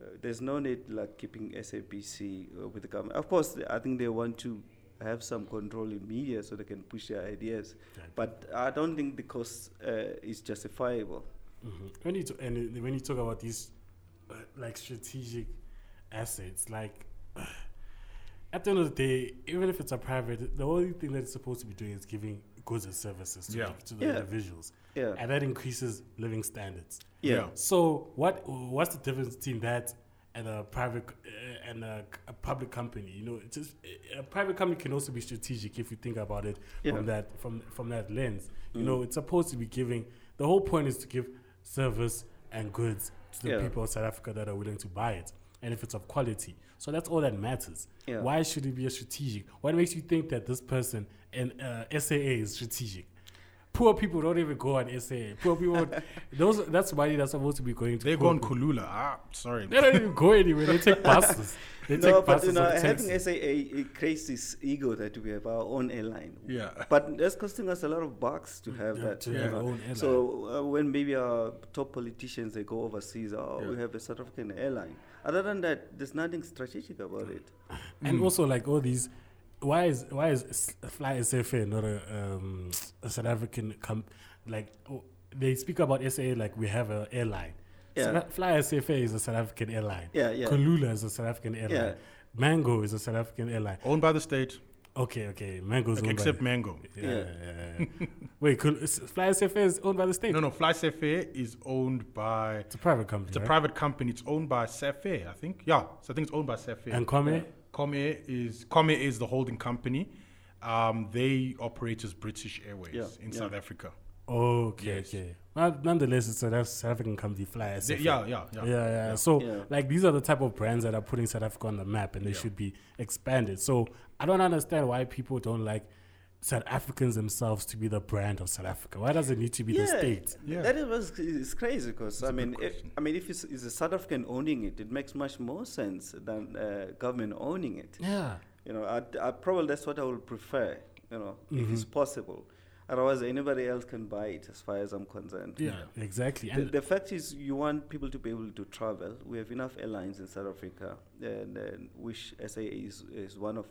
Uh, there's no need like keeping SABC uh, with the government. Of course, I think they want to have some control in media so they can push their ideas. Right. But I don't think the cost uh, is justifiable. Mhm. When you t- and uh, when you talk about these uh, like strategic assets, like (sighs) at the end of the day, even if it's a private, the only thing that it's supposed to be doing is giving goods and services to, Yeah. the, to the Yeah. individuals, Yeah. and that increases living standards. Yeah. So what what's the difference between that and a private uh, and a, a public company? You know, it's just a private company can also be strategic if you think about it Yeah. from that from from that lens. You Mm. know, it's supposed to be giving. The whole point is to give service and goods to the Yeah. people of South Africa that are willing to buy it, and if it's of quality. So that's all that matters. Yeah. Why should it be a strategic? What makes you think that this person in uh, SAA is strategic? Poor people don't even go on SAA. Poor people, (laughs) those that's money that's supposed to be going to. They go on. Kulula. Ah, sorry. They don't even go anywhere. They take buses. (laughs) They no, take but you know, or having taxis. SAA it creates this ego that we have our own airline. Yeah. But that's costing us a lot of bucks to have Yeah, that. to have our own airline. So uh, when maybe our top politicians they go overseas, oh, we have a South African airline. Other than that, there's nothing strategic about it. And also, like all these, why is why is Fly Safair not a um, a South African comp? Like oh, they speak about SA like we have an airline. Yeah. South- Fly Safair is a South African airline. Yeah, yeah. Kulula is a South African airline. Yeah. Mango is a South African airline. Owned by the state, Okay, okay. Mango is like, owned except by Mango. the, yeah, yeah, yeah. Wait, Kul- Fly Safair is owned by the state. No, no, Fly Safair is owned by. It's a private company. It's a private company. It's owned by Safair, I think. Yeah, so I think it's owned by Safair. And Kwame? Comair is Comair is the holding company. Um, they operate as British Airways Yeah, in yeah. South Africa. Okay, Yes. okay. Well, nonetheless, it's a South South African company, Fly They- SFA. yeah, yeah, yeah, yeah, yeah. So, Yeah. like, these are the type of brands that are putting South Africa on the map, and they Yeah. should be expanded. So, I don't understand why people don't like South Africans themselves to be the brand of South Africa. Why does it need to be the state? Yeah. That is was is crazy because I a mean, if. I mean, if it's, it's a South African owning it, it makes much more sense than uh, government owning it. Yeah. You know, I, I probably that's what I would prefer. You know, if Mm-hmm. it's possible. Otherwise, anybody else can buy it, as far as I'm concerned. Yeah, exactly. The, And the fact is, you want people to be able to travel. We have enough airlines in South Africa, and, and which SA is, is one of.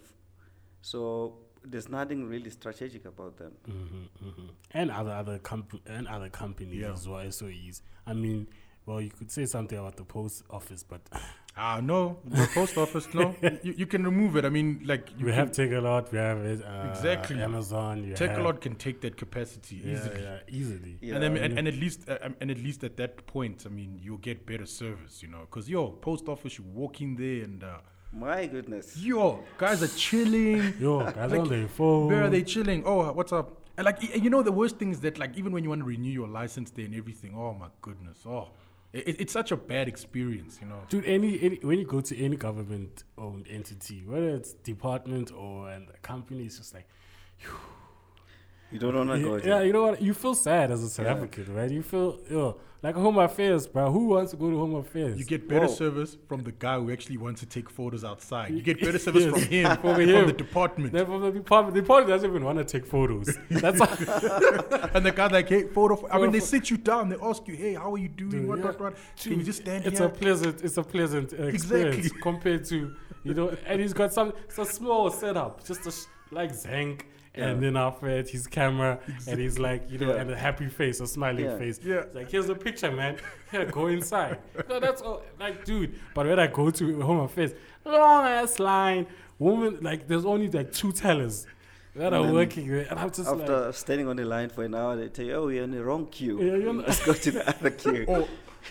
So there's nothing really strategic about them. Mhm, mhm. and other other comp- and other companies Yeah. as well, SOEs. I mean, well, you could say something about the post office, but (laughs) Ah, no, the post office, no. (laughs) You, you can remove it. I mean, like you we have can, Takealot, we have it, uh, Exactly. Amazon. You Takealot can take that capacity Yeah, easily. yeah, easily. Yeah. And, then, and, and at least uh, um, and at least at that point, I mean, you'll get better service, you know, because yo, post office, you walk in there and uh, My goodness. yo, guys are chilling. (laughs) Yo, guys Like, on their phone. Where are they chilling? Oh, what's up? And like, you know, the worst thing is that like even when you want to renew your license there and everything, oh my goodness, oh, it, it's such a bad experience, you know. Dude, any, any when you go to any government-owned entity, whether it's department or and a company, it's just like, You don't want to go. yeah, you know what? You feel sad as a South Yeah. African, right? You feel yo, like home affairs, bro. Who wants to go to home affairs? You get better Whoa. service from the guy who actually wants to take photos outside. You get better (laughs) service Yes. from him, From from, the department. Then from the department, the department doesn't even want to take photos. That's all. (laughs) and the guy's like, hey, photo. I mean, they sit you down. They ask you, hey, how are you doing? Dude, what, yeah. what, what? Can you just stand it's here? a pleasant, it's a pleasant experience Exactly. compared to you know. And he's got some, it's a small setup, just a sh- like Zank. And then then Alfred, his camera, and he's like, you know, Yeah. and a happy face, a smiling Yeah. face. Yeah. It's like, here's a picture, man. Here, go inside. (laughs) no, that's all. Like, dude. But when I go to Home Affairs, long ass line, woman, like, there's only like two tellers that are And then working there, and I'm just like, After standing on the line for an hour, they tell you, "Oh, you're in the wrong queue. Yeah, you're not- Let's go to the other queue." (laughs) or,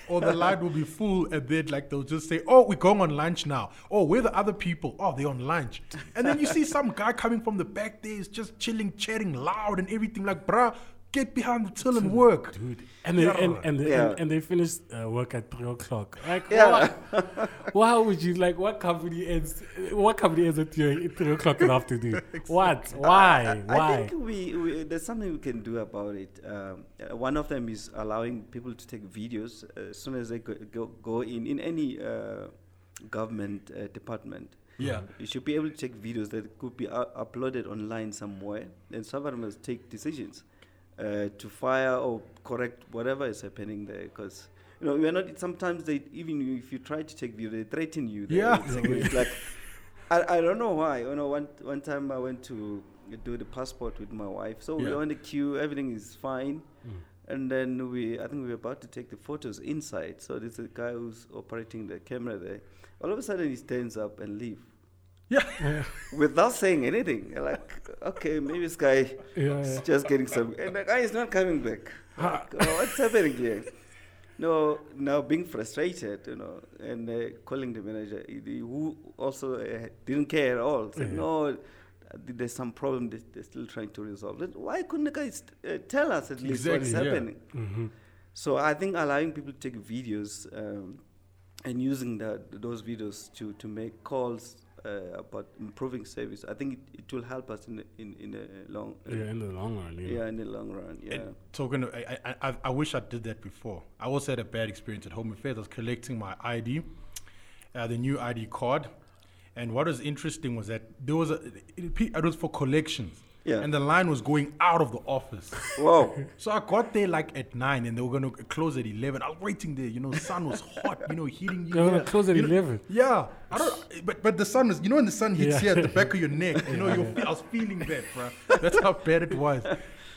or the line will be full, and then like they'll just say, "Oh, we're going on lunch now." Oh, where the other people? Oh, they're on lunch. And then you see some guy coming from the back there, is just chilling, chatting loud, and everything. Like, bruh, get behind the till and work. dude. And they, and, and, they, Yeah. and, and they finish uh, work at three o'clock. Like, Yeah. why, why would you like? What company ends? What company ends at three, three o'clock in the afternoon? (laughs) What? Why? I Why? think we, we there's something we can do about it. Um, uh, one of them is allowing people to take videos uh, as soon as they go, go, go in in any uh, government uh, department. Yeah. You should be able to take videos that could be u- uploaded online somewhere, and someone must take decisions uh, to fire or correct whatever is happening there. Because you know, we are not. Sometimes they even if you try to take video, they threaten you. They- Yeah. it's, (laughs) like I, I don't know why. You know, one one time I went to do the passport with my wife, so Yeah. we're on the queue, everything is fine. Mm. And then we, I think we were about to take the photos inside. So there's a guy who's operating the camera there. All of a sudden, he stands up and leave Yeah. (laughs) without saying anything. Like, okay, maybe this guy Yeah, is yeah. just getting some. And the guy is not coming back. Like, oh, what's happening here? No, now being frustrated, you know, and uh, calling the manager, who also uh, didn't care at all. Said, Yeah. no, there's some problem that they're still trying to resolve. Then Why couldn't the guys uh, tell us at least what's Exactly, yeah. happening? hmm So I think allowing people to take videos um, and using that those videos to, to make calls uh, about improving service, I think it, it will help us in the, in in the long Yeah, in the long run. yeah. Yeah. in the long run yeah. And talking, of, I, I, I, I wish I did that before. I also had a bad experience at Home Affairs. I was collecting my ID, uh, the new ID card, and what was interesting was that there was a, it, it was for collections, Yeah. and the line was going out of the office. Whoa, So I got there like at nine, and they were gonna close at eleven. I was waiting there, you know, the sun was hot, you know, hitting you. They're gonna close at You know- 11. Yeah, I don't. But but the sun was, you know, when the sun hits Yeah. here at the back of your neck, you know, you feel, I was feeling that, bro. That's how bad it was.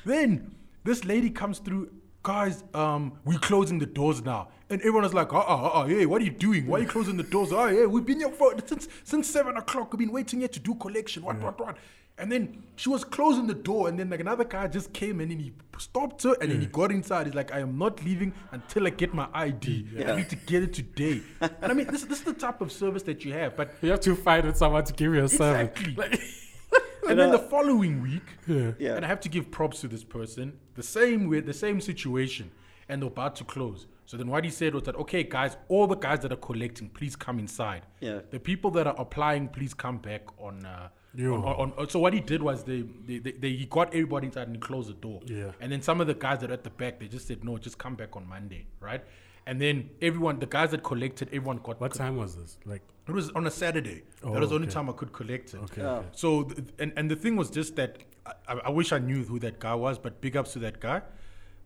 Then this lady comes through. Guys, um, we're closing the doors now, and everyone was like, "Uh, uh, uh, hey, what are you doing? Why are you closing the doors? Oh, yeah, we've been here for since since seven o'clock. We've been waiting here to do collection. What, what, what?" And then she was closing the door, and then like another guy just came and then he stopped her, and then he got inside. He's like, "I am not leaving until I get my ID. I need to get it today." and I mean, this this is the type of service that you have, but You have to fight with someone to give you a service. Exactly. Like, (laughs) and then the following week, yeah. Yeah. and I have to give props to this person. The same way, the same situation, and they're about to close. So then what he said was that, okay, guys, all the guys that are collecting, please come inside. Yeah. The people that are applying, please come back on. Uh. On, on, on- so what he did was they, they, they, they he got everybody inside and he closed the door. Yeah. And then some of the guys that are at the back, they just said no, just come back on Monday, right? And then everyone, the guys that collected, everyone got. What time was this? Like, It was on a Saturday. Oh, that was the oh, only time I could collect it. okay. Yeah. okay. So, th- and, and the thing was just that I, I I wish I knew who that guy was, but big ups to that guy.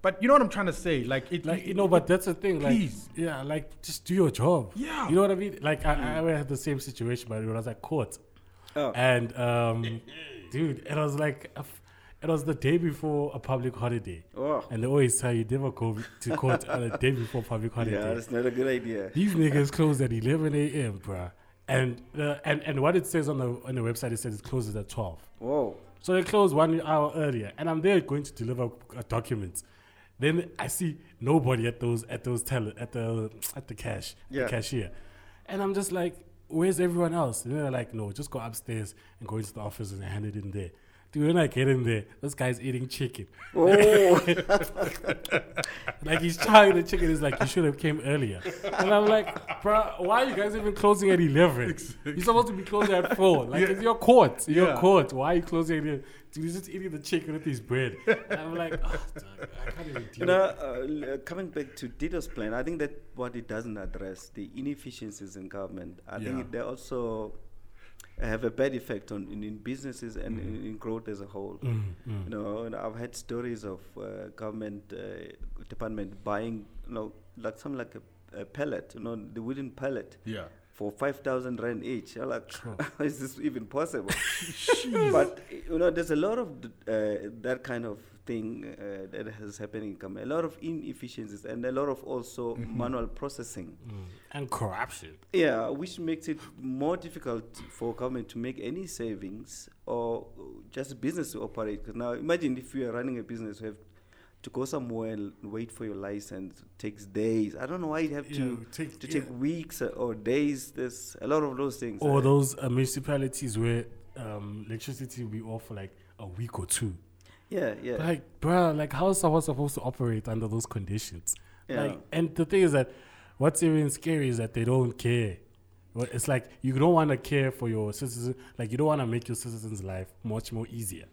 But you know what I'm trying to say? Like, it, Like you know, but that's the thing. Like, Please. yeah, like just do your job. Yeah. you know what I mean. Like I, I mm. had the same situation, but when I was at court, Oh. and um, dude, it was like a f- it was the day before a public holiday, oh. and they always tell you never go to court on the day before public holiday. yeah, that's not a good idea. These (laughs) niggas close at 11 a.m., bruh. And, uh, and and what it says on the on the website, it says it closes at 12. Whoa, So they close one hour earlier, and I'm there going to deliver uh, documents. Then I see nobody at those at those teller at the at the cash Yeah. the cashier, and I'm just like, "Where's everyone else?" And they're like, "No, just go upstairs and go into the office and hand it in there." Dude, when I get in there, this guy's eating chicken. Oh, (laughs) Like he's trying the chicken. Is like you should have came earlier. And I'm like, bro, why are you guys even closing at eleven? You're supposed to be closing at four. Like it's your court. It's your Yeah. court. Why are you closing at eleven? Dude, he's just eating the chicken with his bread. And I'm like, oh, dog, I can't even you deal. know, uh, coming back to Tito's plan, I think that what it doesn't address the inefficiencies in government. I Yeah. think they also have a bad effect on in, in businesses and in, in growth as a whole. Mm, mm. You know, and I've had stories of uh, government uh, department buying, you know, like something like a, a pellet, you know, the wooden pellet Yeah. for five thousand rand each. I'm like, (laughs) is this even possible? (laughs) but you know, there's a lot of uh, that kind of thing uh, that has happened in government. A lot of inefficiencies and a lot of also manual processing. Mm. And corruption. Yeah, which makes it more difficult for government to make any savings or just business to operate. now, imagine if you are running a business, you have to go somewhere and wait for your license. It takes days. I don't know why you have to Yeah, take- to yeah. take weeks or days. There's a lot of those things. Or uh, those uh, municipalities where um, electricity will be off for like a week or two. Yeah, yeah, Like, bruh, like how is someone supposed to operate under those conditions? yeah. Like, and the thing is that what's even scary is that they don't care. It's like you don't want to care for your citizens. Like you don't want to make your citizens' life much more easier.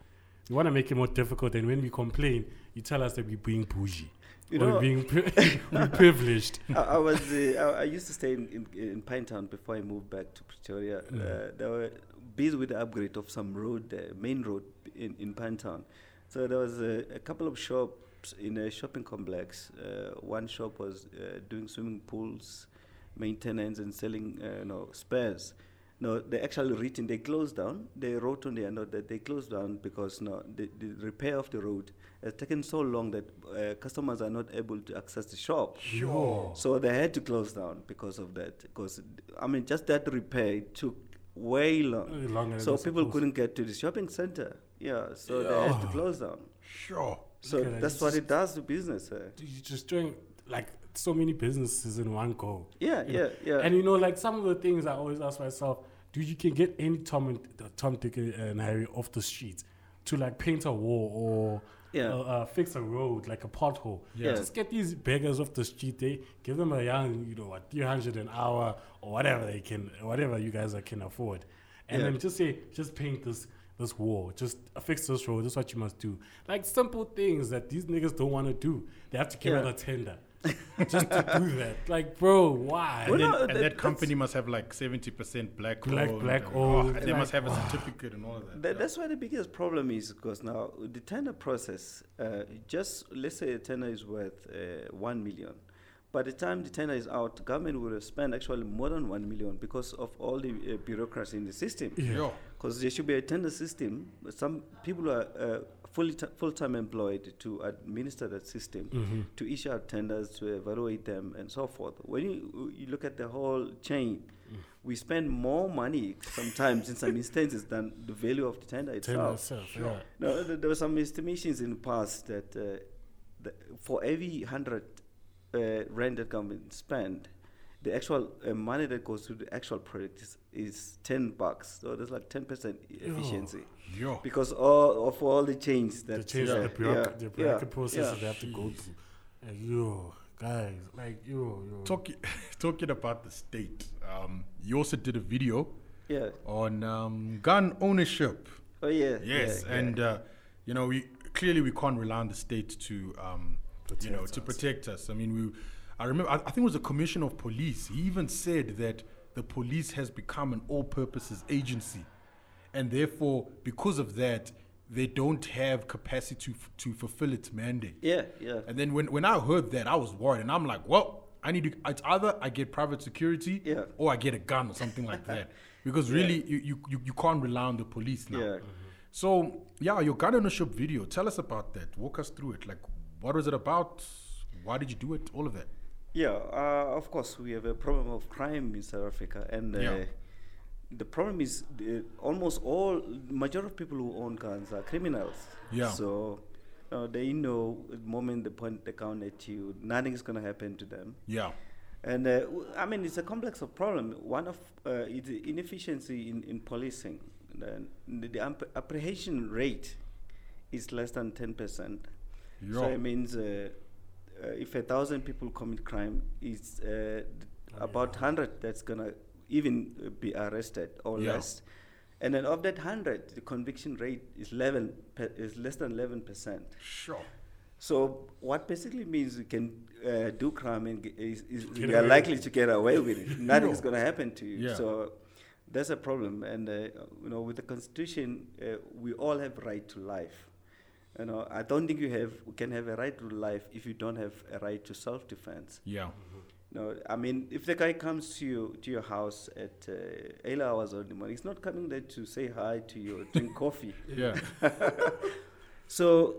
You want to make it more difficult. And when we complain, you tell us that we're being bougie. You or know- being pri- (laughs) (laughs) privileged. I, I was uh, I, I used to stay in, in, in Pinetown before I moved back to Pretoria. Mm. Uh, they were busy with the upgrade of some road, uh, main road in, in Pinetown. So there was a, a couple of shops in a shopping complex. Uh, one shop was uh, doing swimming pools, maintenance, and selling uh, you know, spares. No, they actually written they closed down. They wrote on their note that they closed down because no, the, the repair of the road has taken so long that uh, customers are not able to access the shop. Sure. So they had to close down because of that. Because I mean, just that repair took way long. Longer So people couldn't get to the shopping center. Yeah, so they had to close down. Sure. So that, that's what it does to business. Dude, You're just doing like so many businesses in one go. Yeah, You know, yeah, yeah. And you know, like some of the things I always ask myself, dude, you can get any Tom and uh, Tom, Dick, and Harry off the street to like paint a wall or Yeah. uh, uh, fix a road, like a pothole. Yeah. Just get these beggars off the street. They give them a young, you know, what, 300 an hour or whatever they can, whatever you guys can afford. And Yeah. then just say, just paint this this wall, just fix this road. This is what you must do. Like simple things that these niggas don't want to do. They have to give Yeah. out a tender just to do that. Like, bro, why? Well, And, then, no, and that- that company must have like 70% black Black- owned, black and- owned, and they must have a certificate and all of that. That, that's why the biggest problem is because now the tender process, uh, just let's say a tender is worth uh, one million. By the time the tender is out, government will have spent actually more than one million because of all the uh, bureaucracy in the system. Yeah. Yo, Because there should be a tender system. Some people are uh, fully t- full-time employed to administer that system, Mhm. to issue out tenders, to evaluate them, and so forth. When you, you look at the whole chain, we spend more money sometimes in some instances than the value of the tender Tender itself. itself, yeah. No, th- there were some estimations in the past that uh, the, for every hundred uh, rand that government spend, the actual uh, money that goes to the actual project is, is ten bucks. So there's like ten percent efficiency yo. because all of all the change The that change yeah, the bureaucracy, yeah, the bureaucracy yeah, process yeah. that they have to go through. And yo, guys, like yo, yo. Talk, (laughs) talking about the state, um, you also did a video Yeah. on um, gun ownership. Oh yeah. Yes, yeah, yeah. and uh, you know, we clearly we can't rely on the state to, um, you know, Protect to us. protect us. I mean, we, I remember, I, I think it was the commissioner of police. He even said that the police has become an all-purposes agency, and therefore, because of that, they don't have capacity to, f- to fulfill its mandate. yeah, yeah. And then when, when I heard that, I was worried, and I'm like, well, I need to. It's either I get private security, Yeah. or I get a gun or something like (laughs) that, because really, you, you, you, you can't rely on the police now. Yeah. So yeah, your gun ownership video. Tell us about that. Walk us through it. Like, what was it about? Why did you do it? All of that. Yeah, uh, of course, we have a problem of crime in South Africa, and uh, Yeah. the problem is uh, almost all majority of people who own guns are criminals. Yeah. So uh, they know the moment they point the gun at you, nothing is going to happen to them. Yeah. And uh, w- I mean, it's a complex of problem. One of uh, is inefficiency in, in policing. the, the amp- apprehension rate is less than 10%. Yeah. So it means uh, if a thousand people commit crime, it's uh, about hundred that's gonna even uh, be arrested or Yeah. less. And then of that hundred, the conviction rate is eleven pe- is less than eleven percent. Sure. So what basically means you can uh, do crime and is, is you are likely to get away with it. (laughs) Nothing's going to happen to you. Yeah. So that's a problem. And uh, you know, with the constitution, uh, we all have right to life. You know, I don't think you have can have a right to life if you don't have a right to self-defense. Yeah. No, I mean, if the guy comes to you to your house at uh, eight hours in the morning, he's not coming there to say hi to you or drink (laughs) coffee. Yeah. (laughs) So,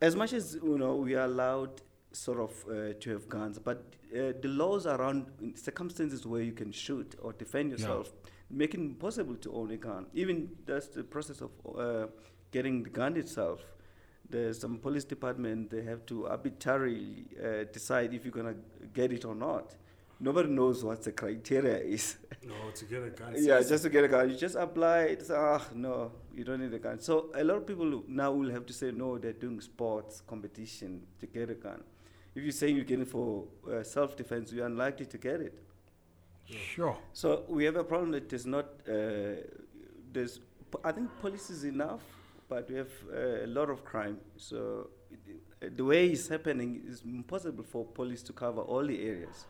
as much as you know, we are allowed sort of uh, to have guns, but uh, the laws around circumstances where you can shoot or defend yourself make it impossible to own a gun. Even that's the process of uh, getting the gun itself. There's some police department they have to arbitrarily uh, decide if you're gonna get it or not. Nobody knows what the criteria is. (laughs) No, to get a gun. Yeah, just to get a gun. You just apply it. Say, ah, no, you don't need a gun. So a lot of people now will have to say, no, they're doing sports competition to get a gun. If you're saying you're getting for uh, self-defense, you're unlikely to get it. Sure. So we have a problem that there's not, uh, there's, I think police is enough, but we have uh, a lot of crime. So the way it's happening is impossible for police to cover all the areas.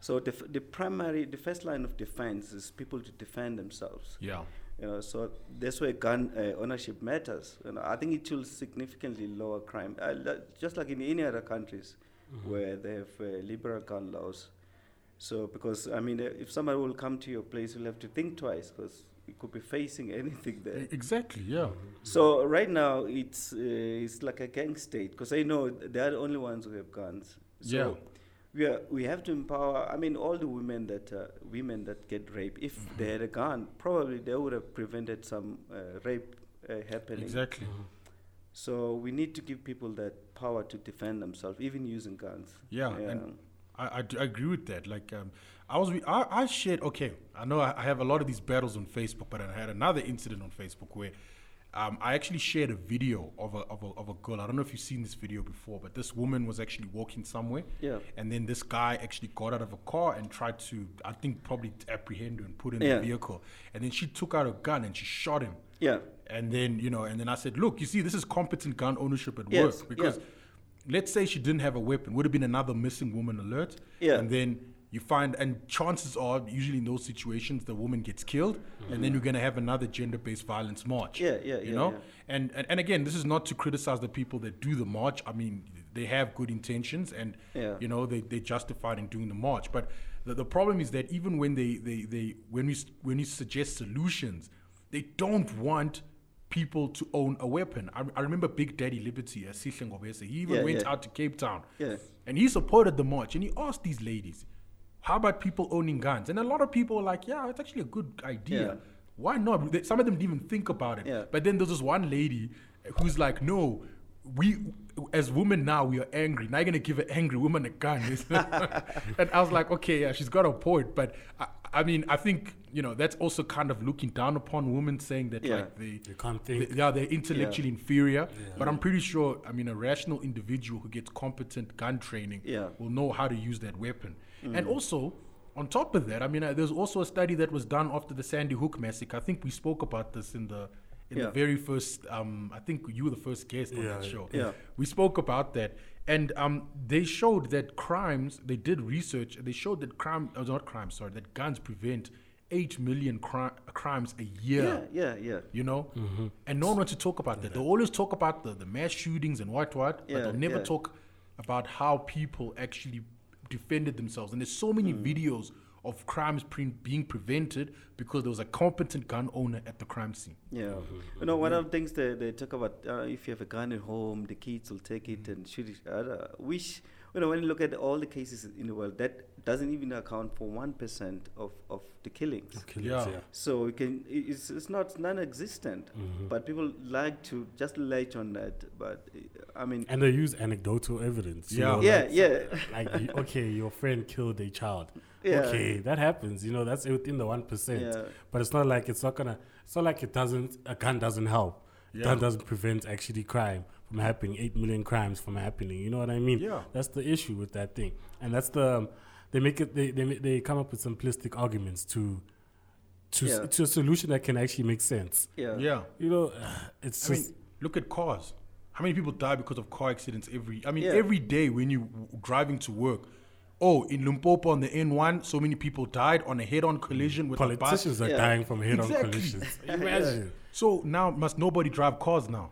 So the, f- the primary, the first line of defense is people to defend themselves. Yeah. You know, so that's where gun uh, ownership matters. You know, I think it will significantly lower crime, uh, li- just like in any other countries where they have uh, liberal gun laws. So, because I mean, uh, if somebody will come to your place, you'll have to think twice because could be facing anything there. Exactly. Yeah. So right now it's uh, it's like a gang state because I know they're the only ones who have guns. So Yeah. we are, we have to empower. I mean, all the women that uh, women that get raped, if Mm-hmm. they had a gun, probably they would have prevented some uh, rape uh, happening. Exactly. So we need to give people that power to defend themselves, even using guns. Yeah, and I, I, d- I agree with that. Like, um, I was, re- I, I shared. Okay, I know I, I have a lot of these battles on Facebook, but I had another incident on Facebook where um, I actually shared a video of a, of a of a girl. I don't know if you've seen this video before, but this woman was actually walking somewhere, Yeah. and then this guy actually got out of a car and tried to, I think, probably apprehend her and put her in Yeah. the vehicle, and then she took out a gun and she shot him. yeah, And then, you know, and then I said, look, you see, this is competent gun ownership at Yes, work. Because yeah. let's say she didn't have a weapon, would have been another missing woman alert. Yeah. And then you find, and chances are, usually in those situations, the woman gets killed, and then you're going to have another gender based violence march. Yeah, yeah, You yeah, know? yeah. And, and, and again, this is not to criticize the people that do the march. I mean, they have good intentions and, Yeah. you know, they, they're justified in doing the march. But the, the problem is that even when they, they, they when, we, when we suggest solutions, they don't want people to own a weapon. I, I remember Big Daddy Liberty, uh, Sihle Ngobese, he even Yeah, went yeah. out to Cape Town Yeah. and he supported the march and he asked these ladies, how about people owning guns? And a lot of people were like, yeah, it's actually a good idea. Yeah. Why not? They- Some of them didn't even think about it. Yeah. But then there's this one lady who's like, no, we as women now we are angry. Now you're gonna give an angry woman a gun. (laughs) and I was like, okay, yeah, she's got a point. But I, I mean, I think you know that's also kind of looking down upon women, saying that Yeah. like they You can't they- think. yeah, they're intellectually inferior. But I'm pretty sure, I mean, a rational individual who gets competent gun training Yeah. Will know how to use that weapon. And also, on top of that, I mean, uh, there's also a study that was done after the Sandy Hook massacre. I think we spoke about this in the in the very first. Um, I think you were the first guest on Yeah, that show. yeah. We spoke about that, and um, they showed that crimes. They did research. They showed that crime, uh, not crime, sorry, that guns prevent eight million cri- crimes a year yeah, yeah, yeah. you know and no one wants to talk about that they always talk about the, the mass shootings and what what but they'll never yeah. talk about how people actually defended themselves and there's so many Mm. videos of crimes pre- being prevented because there was a competent gun owner at the crime scene Yeah. You know, one of the things they, they talk about, uh, if you have a gun at home, the kids will take it and shoot each other. Which, you know, when you look at all the cases in the world, that doesn't even account for 1% of, of the killings. Killings, Yeah. yeah. So we can, it's, it's not non-existent, but people like to just latch on that. But uh, I mean, And they use anecdotal evidence. you Yeah. know, yeah, like, yeah, (laughs) like okay, your friend killed a child. Yeah. Okay, that happens. You know, that's within the one percent. Yeah. But it's not like it's not gonna. It's not like it doesn't. A gun doesn't help. Yeah. Gun doesn't prevent actually crime from happening. Eight million crimes from happening. You know what I mean? Yeah. That's the issue with that thing, and that's the. Um, they make it. They they they come up with simplistic arguments to. To, s- Yeah. to a solution that can actually make sense. Yeah. Yeah. You know, it's I just mean, look at cars. How many people die because of car accidents every? I mean, Yeah. every day when you w- driving to work. Oh, in Limpopo on the N1, so many people died on a head-on collision with a bus. politicians are Yeah. dying from head-on Exactly. collisions. Imagine. So now must nobody drive cars now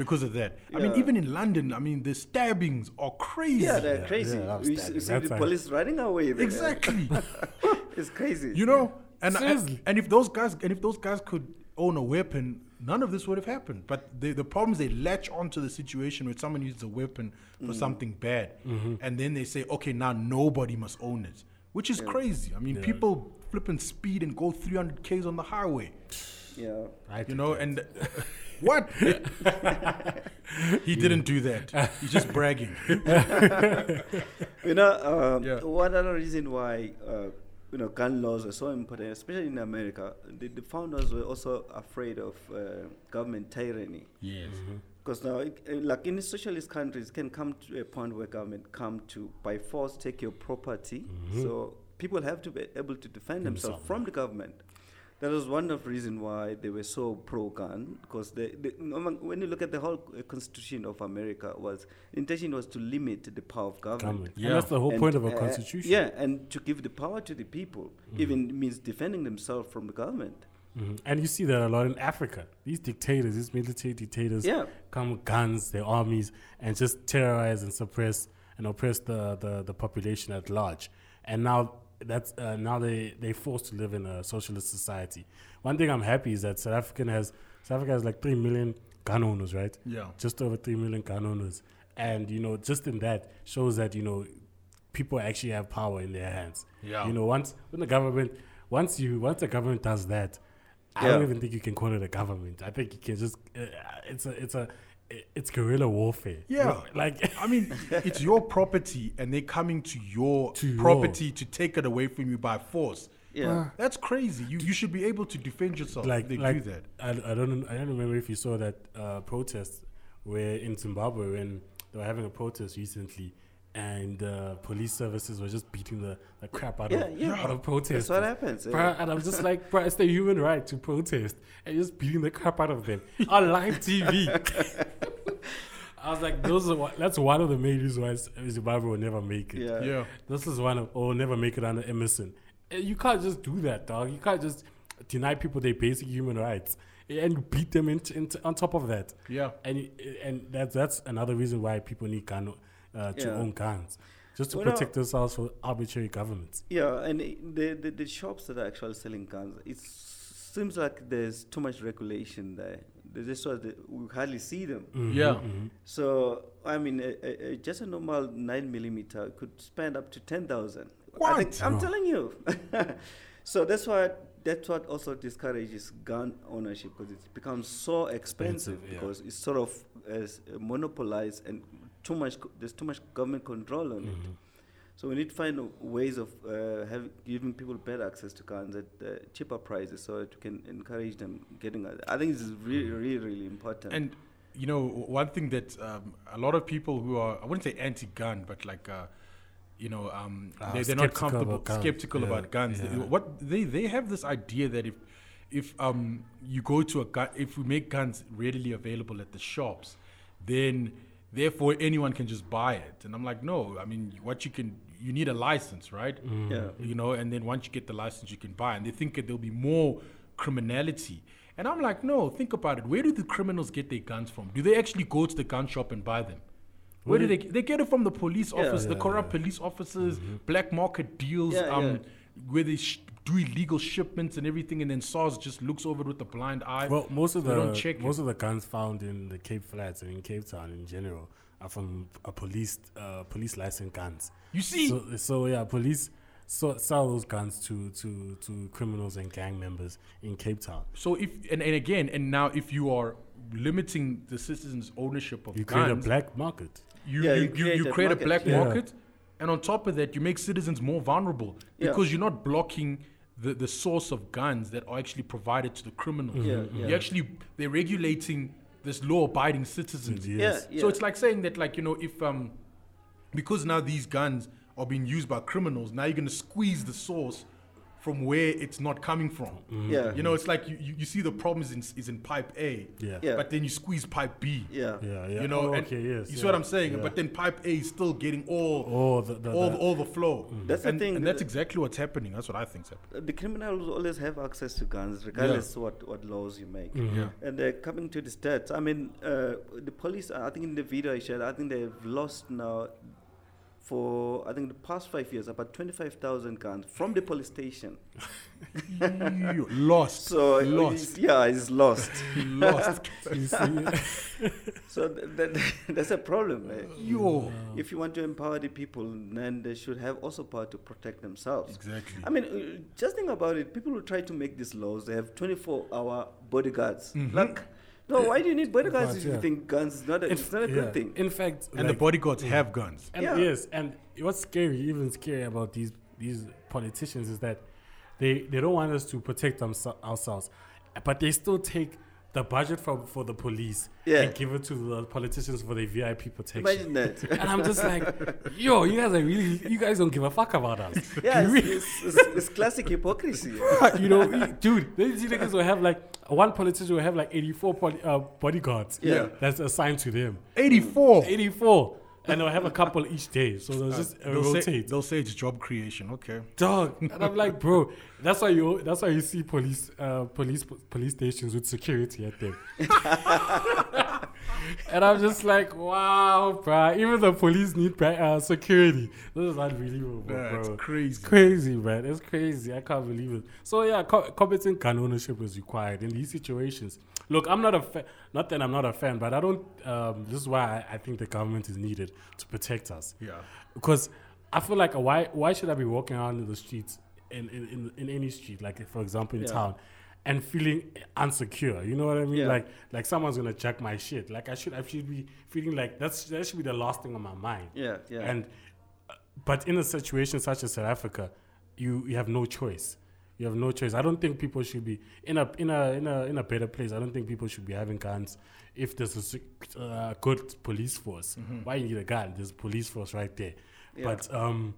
because of that. I mean, even in London, I mean, the stabbings are crazy. Yeah, they're Yeah, crazy. yeah, I'm we you see the a- police running away. There. exactly. (laughs) it's crazy. you know, and, and and if those guys and if those guys could own a weapon, none of this would have happened. But the the problem is they latch onto the situation where someone uses a weapon for mm. something bad, and then they say, okay, now nobody must own it, which is crazy. I mean, people flip and speed and go 300 k's on the highway. Yeah. Right. You know, and (laughs) (laughs) what? he didn't do that. He's just bragging. (laughs) You know, um, Yeah. one other reason why uh, you know gun laws are so important, especially in America, the, the founders were also afraid of uh, government tyranny. Yes. Because now, it, uh, like in socialist countries, it can come to a point where government come to by force take your property. So people have to be able to defend themselves Themselves, from the government. That was one of the reasons why they were so pro-gun. Because they, they, when you look at the whole uh, Constitution of America, was intention was to limit the power of government. Government. Yeah. And that's the whole And, point of a uh, constitution. Yeah, and to give the power to the people, even means defending themselves from the government. Mhm. And you see that a lot in Africa. These dictators, these military dictators, Yeah. come with guns, their armies, and just terrorize and suppress and oppress the, the, the population at large. And now that's uh, now they they forced to live in a socialist society. One thing I'm happy is that South African has South Africa has like three million gun owners, right? Yeah. just over 3 million gun owners. And, you know, just in that shows that, you know, people actually have power in their hands. Yeah. You know, once, when the government, once you, once the government does that, I don't even think you can call it a government. I think you can just, uh, it's a, it's a, it's guerrilla warfare. Yeah. Like, (laughs) I mean, it's your property, and they're coming to your To your- property to take it away from you by force. Yeah. That's crazy. You you should be able to defend yourself. like, if they like do that. I, I don't, I don't remember if you saw that uh, protest where in Zimbabwe when they were having a protest recently, and uh, police services were just beating the, the crap out Yeah, of yeah. out of protesters. That's what happens. Bruh, and I'm just like, bro, it's the human right to protest and just beating the crap out of them (laughs) on live TV. I was like, those are what, that's one of the main reasons why Zimbabwe will never make it. Yeah. Yeah. This is one of, or never make it under Emmerson. Eh, You can't just do that, dog. You can't just deny people their basic human rights and beat them into, into, on top of that. Yeah. And and that's that's another reason why people need gun uh, to Yeah. own guns, just to Well, no. protect themselves from arbitrary governments. Yeah, and the, the the shops that are actually selling guns, it seems like there's too much regulation there. They just sort of, we hardly see them. Yeah. Mm-hmm. So I mean, a, a, a, just a normal nine millimeter could spend up to ten thousand. What? I think, I'm No. telling you. (laughs) so that's why that's what also discourages gun ownership because it becomes so expensive, Expensive, yeah. because it's sort of as monopolized and too much. co- There's too much government control on it. Mm-hmm. So we need to find ways of uh, have, giving people better access to guns at uh, cheaper prices, so that we can encourage them getting. it. I think this is really, really, really important. And you know, one thing that um, a lot of people who are I wouldn't say anti-gun, but like uh, you know, um, Ah, they, they're not comfortable, about guns. skeptical Yeah, about guns. They- what they they have this idea that if if um, you go to a gun, if we make guns readily available at the shops, then therefore anyone can just buy it. And I'm like, no. I mean, what you can you need a license, right? yeah, you know, and then once you get the license, you can buy. And they think that there'll be more criminality. And I'm like, no, think about it. Where do the criminals get their guns from? Do they actually go to the gun shop and buy them? Where do they? They get it from the police Yeah. office, the Yeah, corrupt police officers, black market deals, Yeah, um, yeah. where they sh- do illegal shipments and everything, and then SARS just looks over it with a blind eye. Well, most of They don't the check most of the guns found in the Cape Flats and in Cape Town in general are from a police uh, police licensed guns. you see, So, so yeah, police so, sell those guns to, to, to criminals and gang members in Cape Town. so if and, and again, and now if you are limiting the citizens' ownership of You create a black market. you, Yeah, you, you you, create you that create a market, black yeah. market And on top of that, you make citizens more vulnerable Yeah. because you're not blocking the, the source of guns that are actually provided to the criminals. Yeah, yeah. You actually they're regulating this law-abiding citizens. Yes. Yeah, So it's like saying that, like you know, if um, because now these guns are being used by criminals, now you're gonna squeeze the source from where it's not coming from. Yeah. You know, it's like you, you, you see the problem is in, is in pipe A, Yeah. Yeah. but then you squeeze pipe B. Yeah. Yeah, yeah. You know, Oh, okay, yes. you see what I'm saying? yeah. But then pipe A is still getting all oh, the, the, all, the- all the flow. That's the thing, And that's exactly what's happening. That's what I think's happening. The criminals always have access to guns, regardless what, what laws you make. Yeah. And uh, coming to the stats, I mean, uh, the police, I think in the video I shared, I think they've lost now for, I think the past five years, about 25,000 guns from the police station. Lost. So, lost. yeah, it's lost. lost. (laughs) so th- that, (laughs) that's a problem. eh? Yo. If you want to empower the people, then they should have also power to protect themselves. Exactly. I mean, uh, just think about it. People who try to make these laws, they have 24-hour bodyguards. Mhm. Like, no, why do you need bodyguards if yeah. you think guns is not a, it's not a yeah. good thing? In fact, And the like- bodyguards have guns. And Yeah. yes, and what's scary, even scary about these these politicians is that they they don't want us to protect themse- ourselves, but they still take the budget for for the police Yeah. and give it to the politicians for their VIP protection. Imagine that. (laughs) and I'm just like, yo, you guys are really, you guys don't give a fuck about us. yeah, it's, really- it's, it's, it's classic hypocrisy. (laughs) you know, you- dude, these niggas will have like one politician will have like 84 poli- uh, bodyguards. Yeah. that's assigned to them. 84. 84, and they'll have a couple each day, so they'll just uh, They'll say, rotate. they'll say it's job creation. Okay. dog. (laughs) And I'm like, bro, that's why you that's why you see police uh police police stations with security at them. (laughs) and I'm just like, wow, bro. Even the police need uh, security. This is unbelievable, That's bro. It's crazy. It's crazy, man. It's crazy. I can't believe it. So yeah, co- competent gun ownership is required in these situations. Look, I'm not a fan. Not that I'm not a fan, but I don't. Um, this is why I, I think the government is needed to protect us Yeah. because I feel like why why should I be walking around in the streets in in, in, in any street like for example in Yeah. town and feeling unsecure you know what I mean? Yeah. like like someone's gonna check my shit. Like I should I should be feeling like that's that should be the last thing on my mind. Yeah, yeah. and uh, but in a situation such as South Africa you you have no choice. You have no choice. I don't think people should be in a in a in a in a better place. I don't think people should be having guns. If there's a uh, good police force why you need a gun? There's a police force right there. Yeah. but um,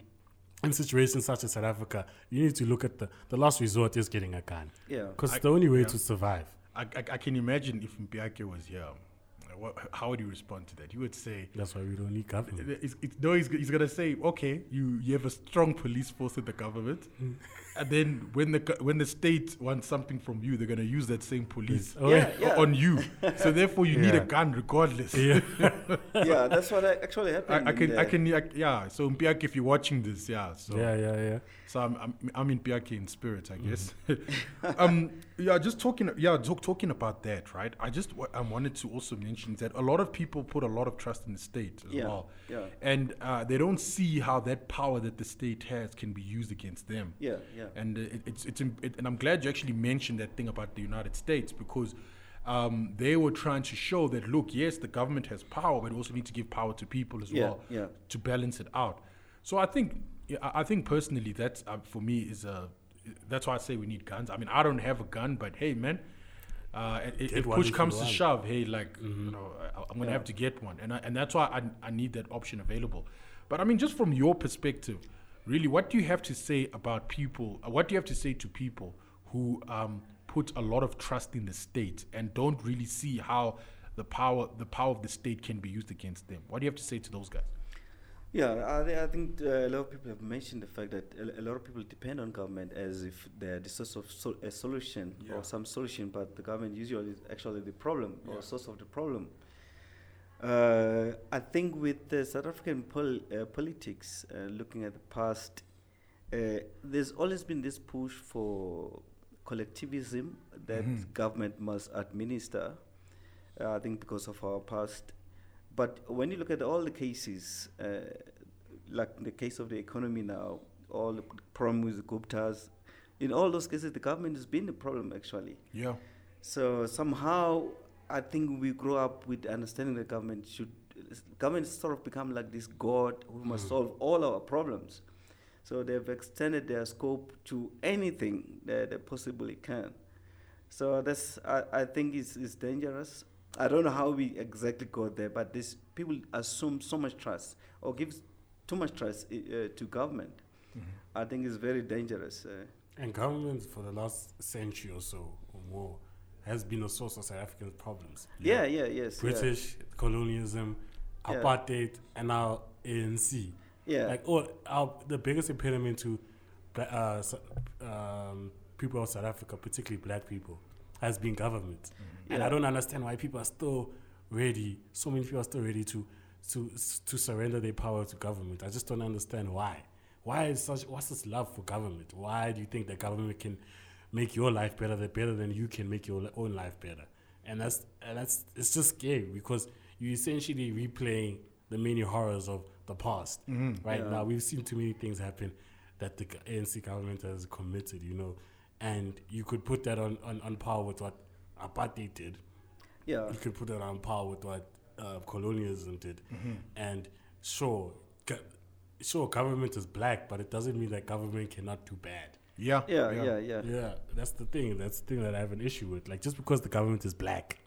in situations such as South Africa, you need to look at the, the last resort is getting a gun. yeah. Because the only way yeah. to survive. I, I, I can imagine if Mpiake was here, what, how would you respond to that? You would say, That's why we don't need government. it's, it's, no, he's, he's gonna say, okay, you, you have a strong police force in the government, mm. and then when the when the state wants something from you, they're gonna use that same police Oh, Yeah, yeah. yeah. on you. So therefore, you need a gun regardless. Yeah. (laughs) yeah, that's what actually happened. I, I in can, I can, I, yeah. So Mpiake, if you're watching this, yeah. So yeah, yeah, yeah. So I'm I'm, I'm Mpiake in spirit, I guess. Mm-hmm. (laughs) um, yeah, just talking, yeah, talk, talking about that, right? I just wa- I wanted to also mention that a lot of people put a lot of trust in the state as Yeah, well, yeah. and uh, they don't see how that power that the state has can be used against them. Yeah, yeah. And uh, it, it's it's it, and I'm glad you actually mentioned that thing about the United States because. Um, they were trying to show that look, yes, the government has power, but we also need to give power to people as Yeah, well yeah. to balance it out. So I think, yeah, I think personally, that's uh, for me is a. That's why I say we need guns. I mean, I don't have a gun, but hey, man, uh, if push comes to shove, hey, like you know, I, I'm gonna have to get one, and I, and that's why I I need that option available. But I mean, just from your perspective, really, what do you have to say about people? uh, What do you have to say to people who um, put a lot of trust in the state and don't really see how the power the power of the state can be used against them? What do you have to say to those guys? Yeah, I, I think uh, a lot of people have mentioned the fact that a, a lot of people depend on government as if they're the source of sol- a solution Yeah. or some solution, but the government usually is actually the problem Yeah. or source of the problem. Uh, I think with the South African pol- uh, politics, uh, looking at the past, uh, there's always been this push for collectivism that Mhm. government must administer. Uh, I think because of our past. But when you look at all the cases, uh, like the case of the economy now, all the problem with the Guptas, in all those cases, the government has been the problem actually. Yeah. So somehow, I think we grow up with understanding the government should government sort of become like this god who must solve all our problems. So they've extended their scope to anything that they possibly can. So that's I, I think is is dangerous. I don't know how we exactly got there, but this people assume so much trust or give too much trust uh, to government. I think is very dangerous. Uh, And government for the last century or so or more has been a source of South African problems. yeah, know. yeah, yes, yeah. British colonialism, Yeah. apartheid, and now ANC. Yeah, Like, all our, the biggest impediment to uh, um, people of South Africa, particularly black people, has been government. Mm-hmm. And Yeah. I don't understand why people are still ready. So many people are still ready to to to surrender their power to government. I just don't understand why. Why is such? What's this love for government? Why do you think that government can make your life better, than better than you can make your own life better? And that's and that's it's just scary because you're essentially replaying the many horrors of the past. Mm-hmm. Right Yeah. now, we've seen too many things happen that the ANC government has committed. You know, and you could put that on on, on par with what apartheid did yeah, you could put it on par with what uh, colonialism did. Mm-hmm. And sure, go- sure, government is black, but it doesn't mean that government cannot do bad. Yeah. yeah, yeah, yeah. Yeah, that's the thing. That's the thing that I have an issue with. Like, just because the government is black,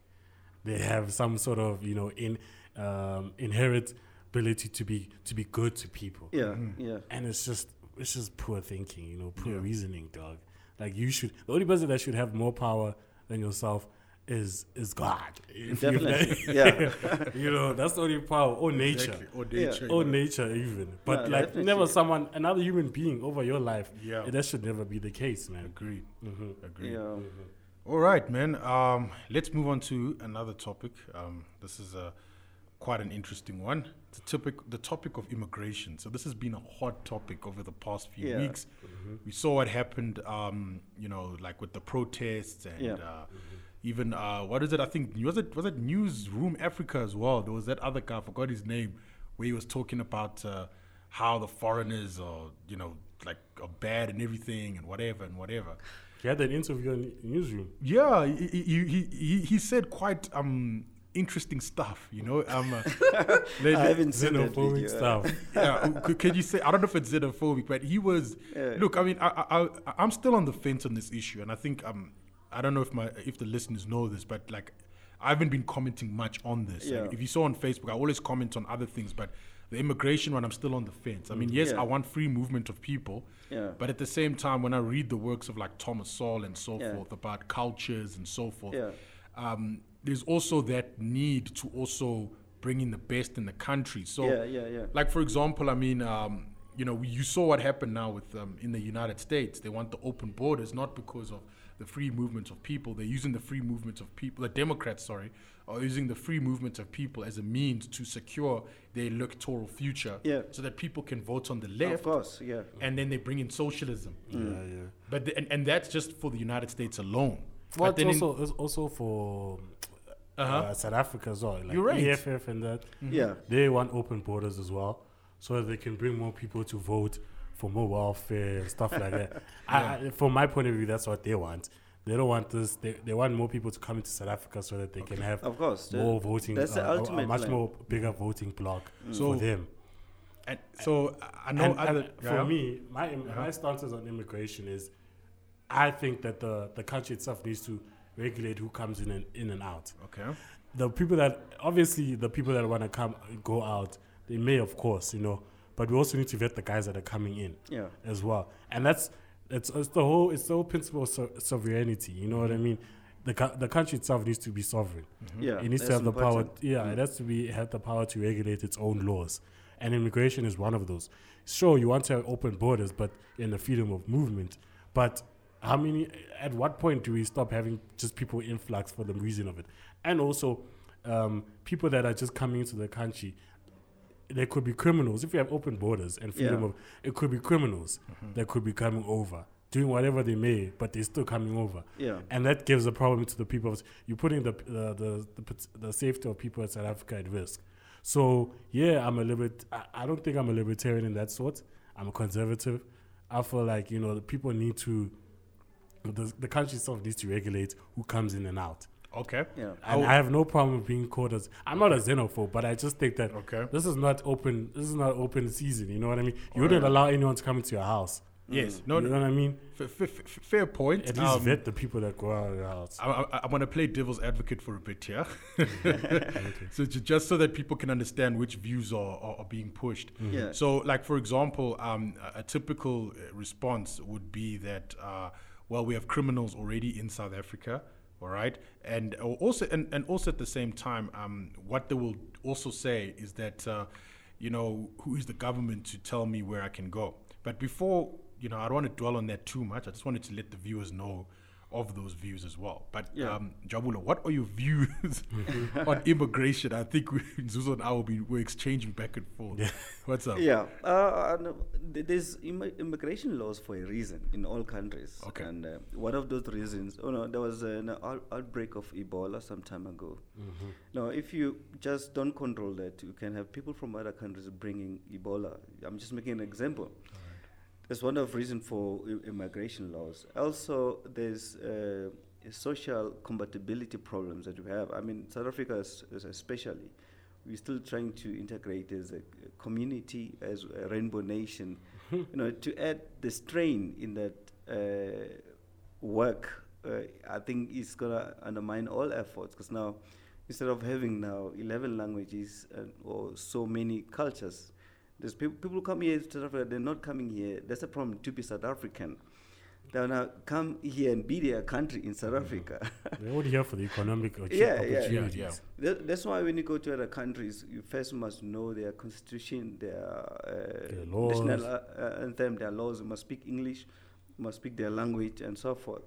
they have some sort of you know in um, inherent ability to be to be good to people. Yeah, yeah, And it's just it's just poor thinking, you know, poor Yeah. reasoning, dog. Like you should the only person that should have more power than yourself is is God. If (laughs) you- Definitely, yeah. (laughs) you know, that's the only power or nature. Exactly. Or Yeah. nature. Or nature even. But Yeah, like definitely. never someone another human being over your life. Yeah. That should never be the case, man. Agreed. hmm Agreed. yeah. All right, man. Um, let's move on to another topic. Um, this is a quite an interesting one. The topic, the topic of immigration. So this has been a hot topic over the past few Yeah. weeks. We saw what happened, um, you know, like with the protests and Yeah. uh, even uh, what is it? I think was it was it Newzroom Afrika as well. There was that other guy, I forgot his name, where he was talking about uh, how the foreigners are, you know, like are bad and everything and whatever and whatever. He had that interview in newsroom. Yeah, he, he, he, he, he said quite um interesting stuff, you know. (laughs) (laughs) Um, uh, I haven't seen Xenophobic video. stuff. yeah, could, you say? I don't know if it's xenophobic, but he was. Yeah. Look, I mean, I, I, I'm still on the fence on this issue, and I think um, I don't know if my if the listeners know this, but like, I haven't been commenting much on this. Yeah. Like, if you saw on Facebook, I always comment on other things, but the immigration one, I'm still on the fence. I mean, yes, Yeah. I want free movement of people, Yeah. but at the same time, when I read the works of like Thomas Sowell and so Yeah. forth about cultures and so forth, Yeah. um, there's also that need to also bring in the best in the country. So, yeah, yeah, yeah. like for example, I mean, um, you know, you saw what happened now with um, in the United States. They want the open borders not because of the free movement of people. They're using the free movement of people. The Democrats, sorry, are using the free movement of people as a means to secure their electoral future, Yeah. so that people can vote on the left. Of course, yeah. and then they bring in socialism. Yeah, yeah. But the, and, and that's just for the United States alone. Well, but it's then in- also, it's also for Uh-huh. uh, South Africa as well. Like You're right. EFF and that. Yeah. They want open borders as well, so that they can bring more people to vote for more welfare and stuff like that. (laughs) I, I, from my point of view, that's what they want. They don't want this. They, they want more people to come into South Africa so that they can have Of course. the- more voting. that's the uh, a- a, much plan. more bigger voting block So- for them. And so I know And- other and yeah. for me, my my stances on immigration is, I think that the the country itself needs to regulate who comes in and in and out. Okay. the people that obviously the people that want to come go out they may of course you know but we also need to vet the guys that are coming in Yeah. as well and that's it's, it's the whole it's the whole principle of so- sovereignty you know what i mm-hmm. mean the, co- the country itself needs to be sovereign mm-hmm. Yeah. it needs to have the power important. yeah it mm-hmm. has to be have the power to regulate its own laws and immigration is one of those sure you want to have open borders but in the freedom of movement but how many at what point do we stop having just people influx for the reason of it and also um, people that are just coming into the country there could be criminals if we have open borders and freedom Yeah. of it could be criminals that could be coming over doing whatever they may but they're still coming over Yeah. and that gives a problem to the people. You're putting the the, the the the safety of people in South Africa at risk. So yeah, I'm a libert. I, I don't think I'm a libertarian in that sort. I'm a conservative. I feel like you know the people need to. The, the country itself needs to regulate who comes in and out. Okay. Yeah. And How- I have no problem with being called as I'm not a xenophobe, but I just think that Okay. this is not open. This is not open season. You know what I mean? You wouldn't allow anyone to come into your house. Yes. No. you know what I mean? f- f- f- fair point. At least Um, vet the people that go out of your house. I, I, I'm going to play devil's advocate for a bit here. (laughs) so just so that people can understand which views are, are, are being pushed. Yeah. So, like for example, um, a, a typical uh, response would be that, uh, well, we have criminals already in South Africa, all right, and also and, and also at the same time, um, what they will also say is that, uh, you know, who is the government to tell me where I can go? But before, you know, I don't want to dwell on that too much. I just wanted to let the viewers know of those views as well. But Yeah. um, Njabulo, what are your views (laughs) on immigration? I think we, (laughs) Nzuzo and I will be we're exchanging back and forth. Yeah. What's up? Yeah, uh, no, there's immi- immigration laws for a reason in all countries. Okay. And uh, one of those reasons, oh no, there was an out- outbreak of Ebola some time ago. Now, if you just don't control that, you can have people from other countries bringing Ebola. I'm just making an example. That's one of the reason for immigration laws. Also, there's uh, social compatibility problems that we have. I mean, South Africa is, is especially, we're still trying to integrate as a community, as a rainbow nation. you know, to add the strain in that uh, work, uh, I think it's gonna undermine all efforts. Because now, instead of having now 11 languages uh, or so many cultures, there's people, people come here to South Africa, they're not coming here. That's a problem to be South African. They wanna come here and be their country in South Africa. (laughs) They're only here for the economic opportu- Yeah, yeah. opportunities. Yeah, That, that's why when you go to other countries, you first must know their constitution, their, uh, Their laws. national uh, uh, anthem, their laws. You must speak English, you must speak their language, and so forth.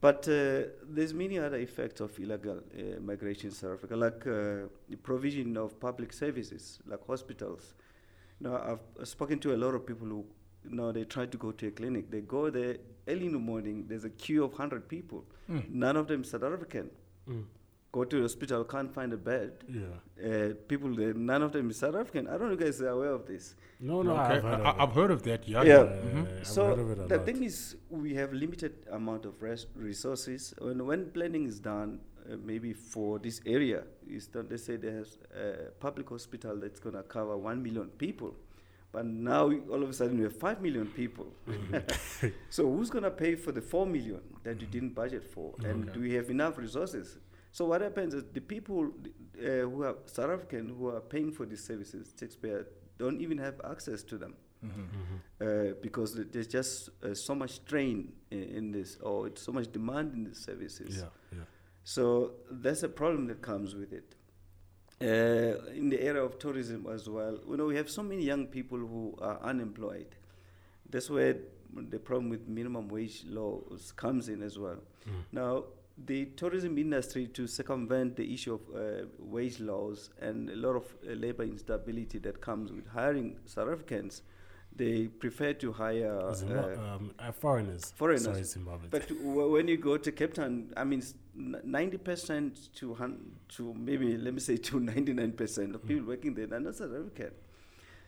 But uh, there's many other effects of illegal uh, migration in South Africa, like uh, the provision of public services, like hospitals. Now, I've spoken to a lot of people who, you know, they try to go to a clinic. They go there early in the morning. There's a queue of hundred people. None of them South African. Mm. Go to the hospital, can't find a bed. Yeah. Uh, people there, none of them is South African. I don't know if you guys are aware of this. No, no, okay. I've heard of I, it. I've heard of that. Yeah. Yeah. Mhm. I've so heard of it a the lot. thing is, we have limited amount of res- resources. When when planning is done, uh, maybe for this area, is done, they say there's a public hospital that's gonna cover one million people, but now all of a sudden we have five million people. (laughs) so who's gonna pay for the four million that you didn't budget for? And do we have enough resources? So what happens is the people uh, who are South African who are paying for these services, taxpayer, don't even have access to them uh, because there's just uh, so much strain in, in this, or it's so much demand in the services. Yeah, yeah. So that's a problem that comes with it. Uh, in the area of tourism as well, you know, we have so many young people who are unemployed. That's where the problem with minimum wage laws comes in as well. Now, the tourism industry to circumvent the issue of uh, wage laws and a lot of uh, labor instability that comes with hiring South Africans, they prefer to hire uh, um, uh, foreigners. foreigners. Sorry, Zimbabwe. but w- when you go to Cape Town, I mean, ninety percent to hun- to maybe let me say to (laughs) ninety nine percent of people working there are not South African.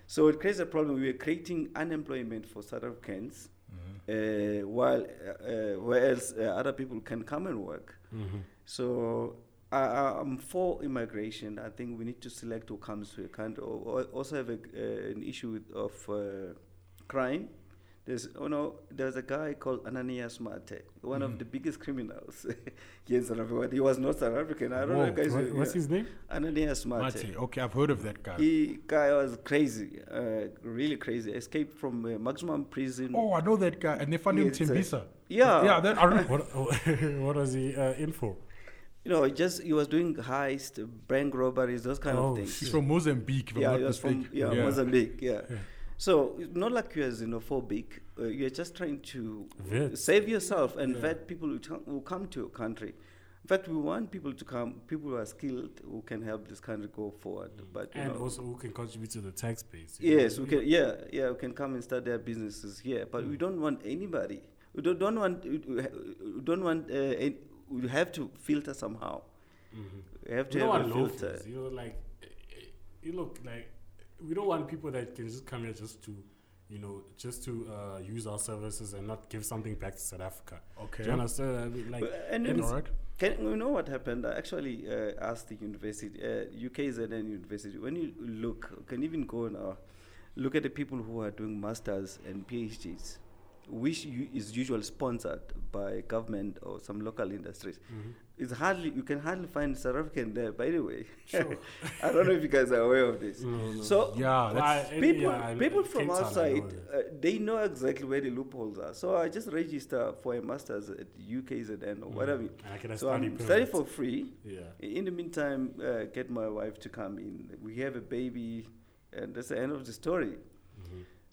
So it creates a problem. We are creating unemployment for South Africans, uh, while uh, uh, whereas uh, other people can come and work. Mhm. So I, I'm for immigration. I think we need to select who comes to a country. Also have a, uh, an issue with, of uh, crime. There's, oh no, there's a guy called Ananias Mathe, one of the biggest criminals (laughs) here in South Africa. He was not South African. I don't know Whoa, if guys. what- what's his name? Ananias Mathe. Mathe. Okay, I've heard of that guy. He guy was crazy, uh, really crazy. Escaped from uh, maximum prison. oh, I know that guy, and they found him in Tembisa. yeah. Yeah, that I remember. What, (laughs) what was he uh, in for? You know, just he was doing heist, bank robberies, those kind Oh, of things. He's from Mozambique, yeah, he was from mistaken. yeah, Mozambique. Yeah. So it's not like you're xenophobic. Uh, you're just trying to Vet. save yourself and vet people who, t- who come to your country. In fact, we want people to come, people who are skilled, who can help this country go forward. But you And know, also who can contribute to the tax base. know? yes, we can. Yeah, yeah, we can come and start their businesses here. But Mm. we don't want anybody. We don't, don't want. We don't want. Uh, we have to filter somehow. We have to We have a filter. loafers. You know, like, eh, eh, you look like, we don't want people that can just come here just to you know, just to uh, use our services and not give something back to South Africa. Okay. Do you understand? I mean, like, and it then- is- All right. Can you know what happened? I actually uh, asked the university, uh, UKZN University, when you look, you can even go now, look at the people who are doing masters and PhDs, which u- is usually sponsored by government or some local industries. Mhm. It's hardly you can hardly find South African there. By the way, Sure. (laughs) I don't know if you guys are aware of this. No, no. So Yeah, Well, I- people yeah, people Cape from Town, I know outside uh, they know exactly where the loopholes are. So I just register for a masters at UKZN or whatever. Mm. And I can So study I'm study for free. Yeah. In the meantime, uh, get my wife to come in. We have a baby, and that's the end of the story.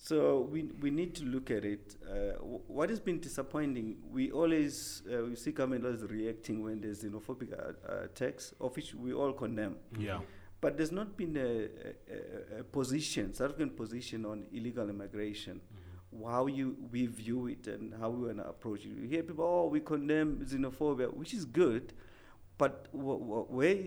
So we we need to look at it. Uh, wh- what has been disappointing, we always uh, we see government always reacting when there's xenophobic uh, uh, attacks, of which we all condemn. yeah. But there's not been a, a, a- position, South African position on illegal immigration, how you we view it and how we want to approach it. You hear people, oh, we condemn xenophobia, which is good, but wh- wh- where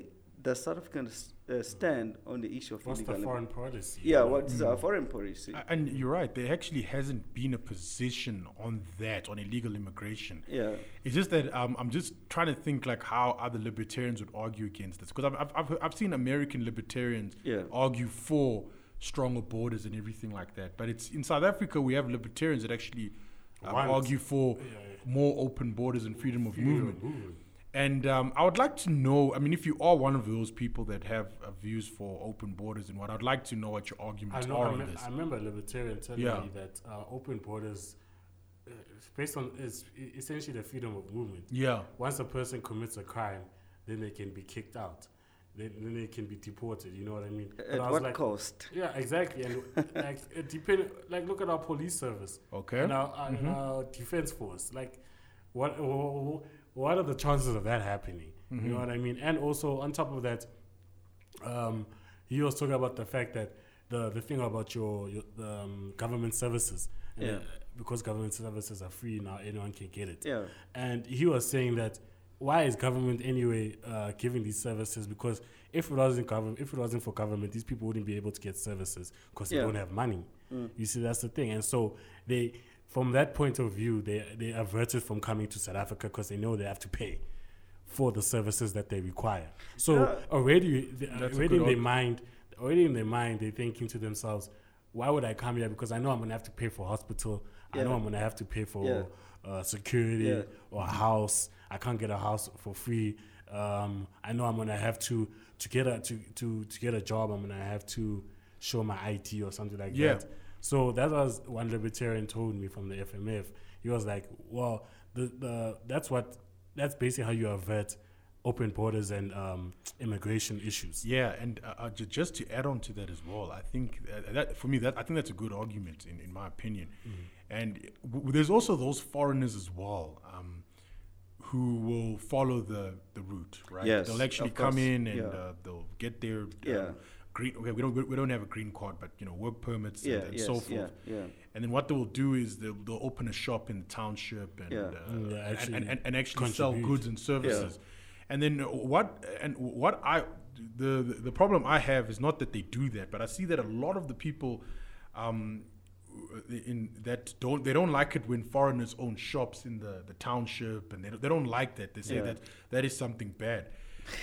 does South Africa uh, stand on the issue of What's the foreign immigration? policy? Yeah, what's our foreign policy? And you're right. There actually hasn't been a position on that, on illegal immigration. Yeah, It's just that um, I'm just trying to think like how other libertarians would argue against this because I've, I've, I've, I've seen American libertarians yeah, argue for stronger borders and everything like that. But it's in South Africa we have libertarians that actually um, argue for Yeah, yeah. more open borders and freedom of Freedom movement. of movement. And um, I would like to know. I mean, if you are one of those people that have uh, views for open borders and what, I'd like to know what your I arguments know. are I, on me- this. I remember a libertarian telling Yeah. me that uh, open borders, uh, based on it's e- essentially the freedom of movement. yeah, Once a person commits a crime, then they can be kicked out. Then, then they can be deported. You know what I mean? But at I was what like, cost? Yeah, exactly. And (laughs) like, it depend. Like, look at our police service okay. and our, our, Mhm. our defense force. Like, what wh- wh- what are the chances of that happening? You know what I mean? And also on top of that, um, he was talking about the fact that the the thing about your, your um, government services, Yeah. because government services are free now, anyone can get it. Yeah, And he was saying that why is government anyway uh, giving these services? Because if it wasn't government, if it wasn't for government, these people wouldn't be able to get services because they don't have money. Mm. You see, that's the thing. And so they, from that point of view, they they averted from coming to South Africa because they know they have to pay for the services that they require. So Yeah. already, they- already in their mind, already in their mind, they're thinking to themselves, "Why would I come here? Because I know I'm gonna have to pay for hospital. I know I'm gonna have to pay for Yeah. uh, security Yeah. or a house. I can't get a house for free. Um, I know I'm gonna have to to get a to, to to get a job. I'm gonna have to show my IT or something like Yeah. that. So that was one libertarian told me from the FMF. He was like, "Well, the the that's what that's basically how you avert open borders and um, immigration issues." Yeah, and uh, uh, just to add on to that as well, I think uh, that for me that I think that's a good argument in, in my opinion. And w- there's also those foreigners as well um, who will follow the the route, right? Yes, they'll actually of come in and yeah. uh, they'll get their um, Yeah. Green. Okay, we don't we don't have a green card, but you know work permits yeah, and, and yes, so forth. yeah, yeah. And then what they will do is they'll, they'll open a shop in the township and Yeah. uh, Mm, and- actually and, and, and actually sell goods and services. And then what and what I the the problem I have is not that they do that, but I see that a lot of the people um, in that don't they don't like it when foreigners own shops in the, the township and they don't, they don't like that. They say Yeah. that that is something bad.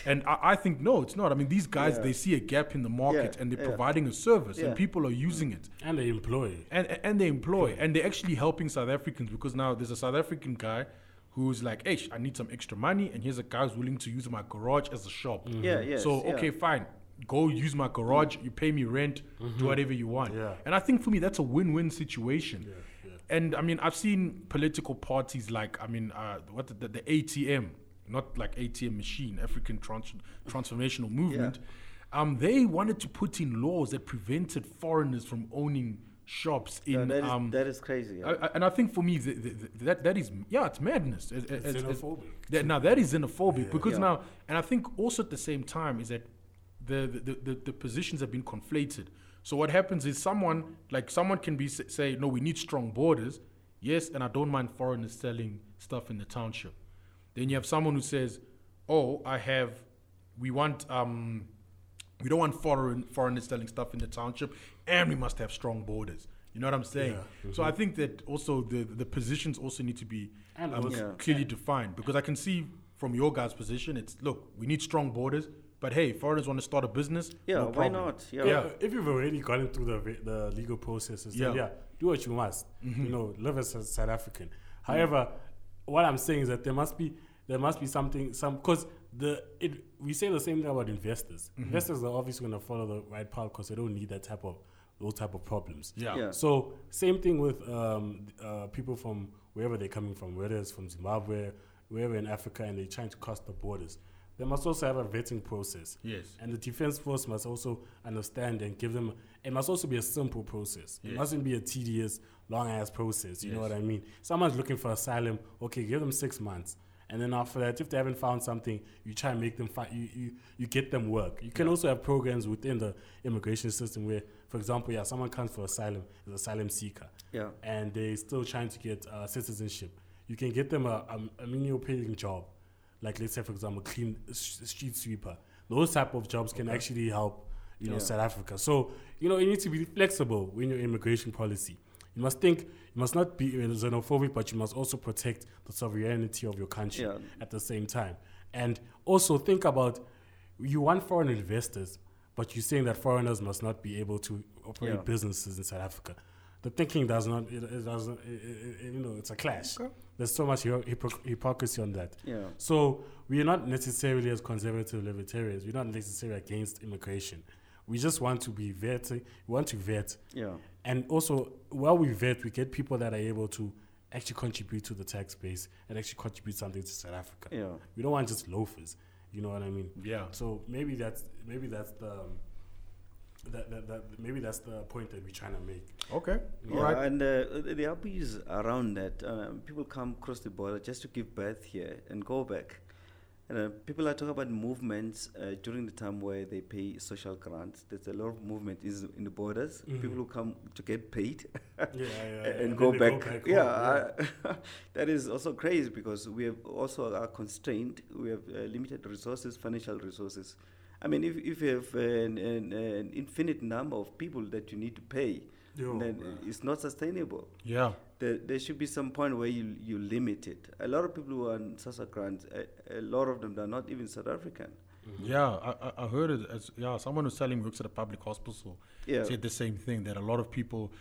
And I, I think no, it's not. I mean, these guys Yeah. they see a gap in the market Yeah, and they're yeah. providing a service, Yeah. and people are using it And they employ. and and they employ and they're actually helping South Africans because now there's a South African guy who's like, hey, I need some extra money, and here's a guy who's willing to use my garage as a shop. Yeah, yes, so yeah. okay, fine, go use my garage. You pay me rent, do whatever you want. Yeah. And I think for me that's a win-win situation. Yeah, yeah. And I mean, I've seen political parties like, I mean, uh, what the, the ATM, not like ATM machine, African Trans- Transformational Movement. Um, they wanted to put in laws that prevented foreigners from owning shops Yeah, in that, is, um, that is crazy. Yeah. I, I- and I think for me, the, the, the, that that is yeah, it's madness. It's, It's it's- it's- xenophobic. that, now that is xenophobic Yeah. because Yeah. now, and I think also at the same time is that the the, the, the positions have been conflated. So what happens is someone like someone can be say no, we need strong borders, yes, and I don't mind foreigners selling stuff in the township. Then you have someone who says, oh, I have, we want um, we don't want foreign foreigners selling stuff in the township, and we must have strong borders. You know what I'm saying? Yeah. So I think that also the the positions also need to be um, Yeah. clearly defined because I can see from your guys' position, it's look, we need strong borders, but hey, foreigners want to start a business, Yeah, no why not? Yeah. Yeah. If you've already gone through the the legal processes, Yeah. Mm-hmm. yeah, do what you must. You know, live as a South African. However, what I'm saying is that there must be there must be something some because the it we say the same thing about investors. Mm-hmm. Investors are obviously going to follow the right path because they don't need that type of those type of problems. Yeah. Yeah. So same thing with um, uh, people from wherever they're coming from, whether it's from Zimbabwe, wherever in Africa, and they're trying to cross the borders. They must also have a vetting process. Yes. And the defense force must also understand and give them. It must also be a simple process. It mustn't be a tedious, long ass process. You know what I mean? Someone's looking for asylum. Okay, give them six months. And then after that, if they haven't found something, you try and make them find. You, you you get them work. You can also have programs within the immigration system where, for example, yeah, someone comes for asylum, is asylum seeker, Yeah. and they're still trying to get uh, citizenship. You can get them a, a, a menial paying job, like let's say for example, clean s- street sweeper. Those type of jobs can actually help, you know, Yeah. South Africa. So you know, you need to be flexible in your immigration policy. You must think, you must not be xenophobic, but you must also protect the sovereignty of your country Yeah. at the same time. And also think about, you want foreign investors, but you're saying that foreigners must not be able to operate Yeah. businesses in South Africa. The thinking does not, it, it doesn't, it, you know, it's a clash. Okay. There's so much hypocr- hypocrisy on that. Yeah. So we are not necessarily as conservative libertarians. We're not necessarily against immigration. We just want to be vetting. We want to vet, Yeah. and also while we vet, we get people that are able to actually contribute to the tax base and actually contribute something to South Africa. Yeah. We don't want just loafers. You know what I mean? Yeah. So maybe that's maybe that's the um, that, that, that maybe that's the point that we're trying to make. Okay. Yeah, All right. and uh, the abuse around that, uh, people come across the border just to give birth here and go back. And uh, people are talking about movements uh, during the time where they pay social grants. There's a lot of movement is in the borders. Mhm. People who come to get paid (laughs) Yeah, yeah, and then go they back. home, yeah, I- (laughs) that is also crazy because we have also are constrained. We have uh, limited resources, financial resources. I mean, if, if you have an, an, an infinite number of people that you need to pay, Yo, then bruh. it's not sustainable. Yeah. There, there should be some point where you, you limit it. A lot of people who are on SASSA grants, a, a lot of them are not even South African. Yeah, I, I- I heard it as yeah. Someone who's telling me works at a public hospital Yeah. said the same thing that a lot of people,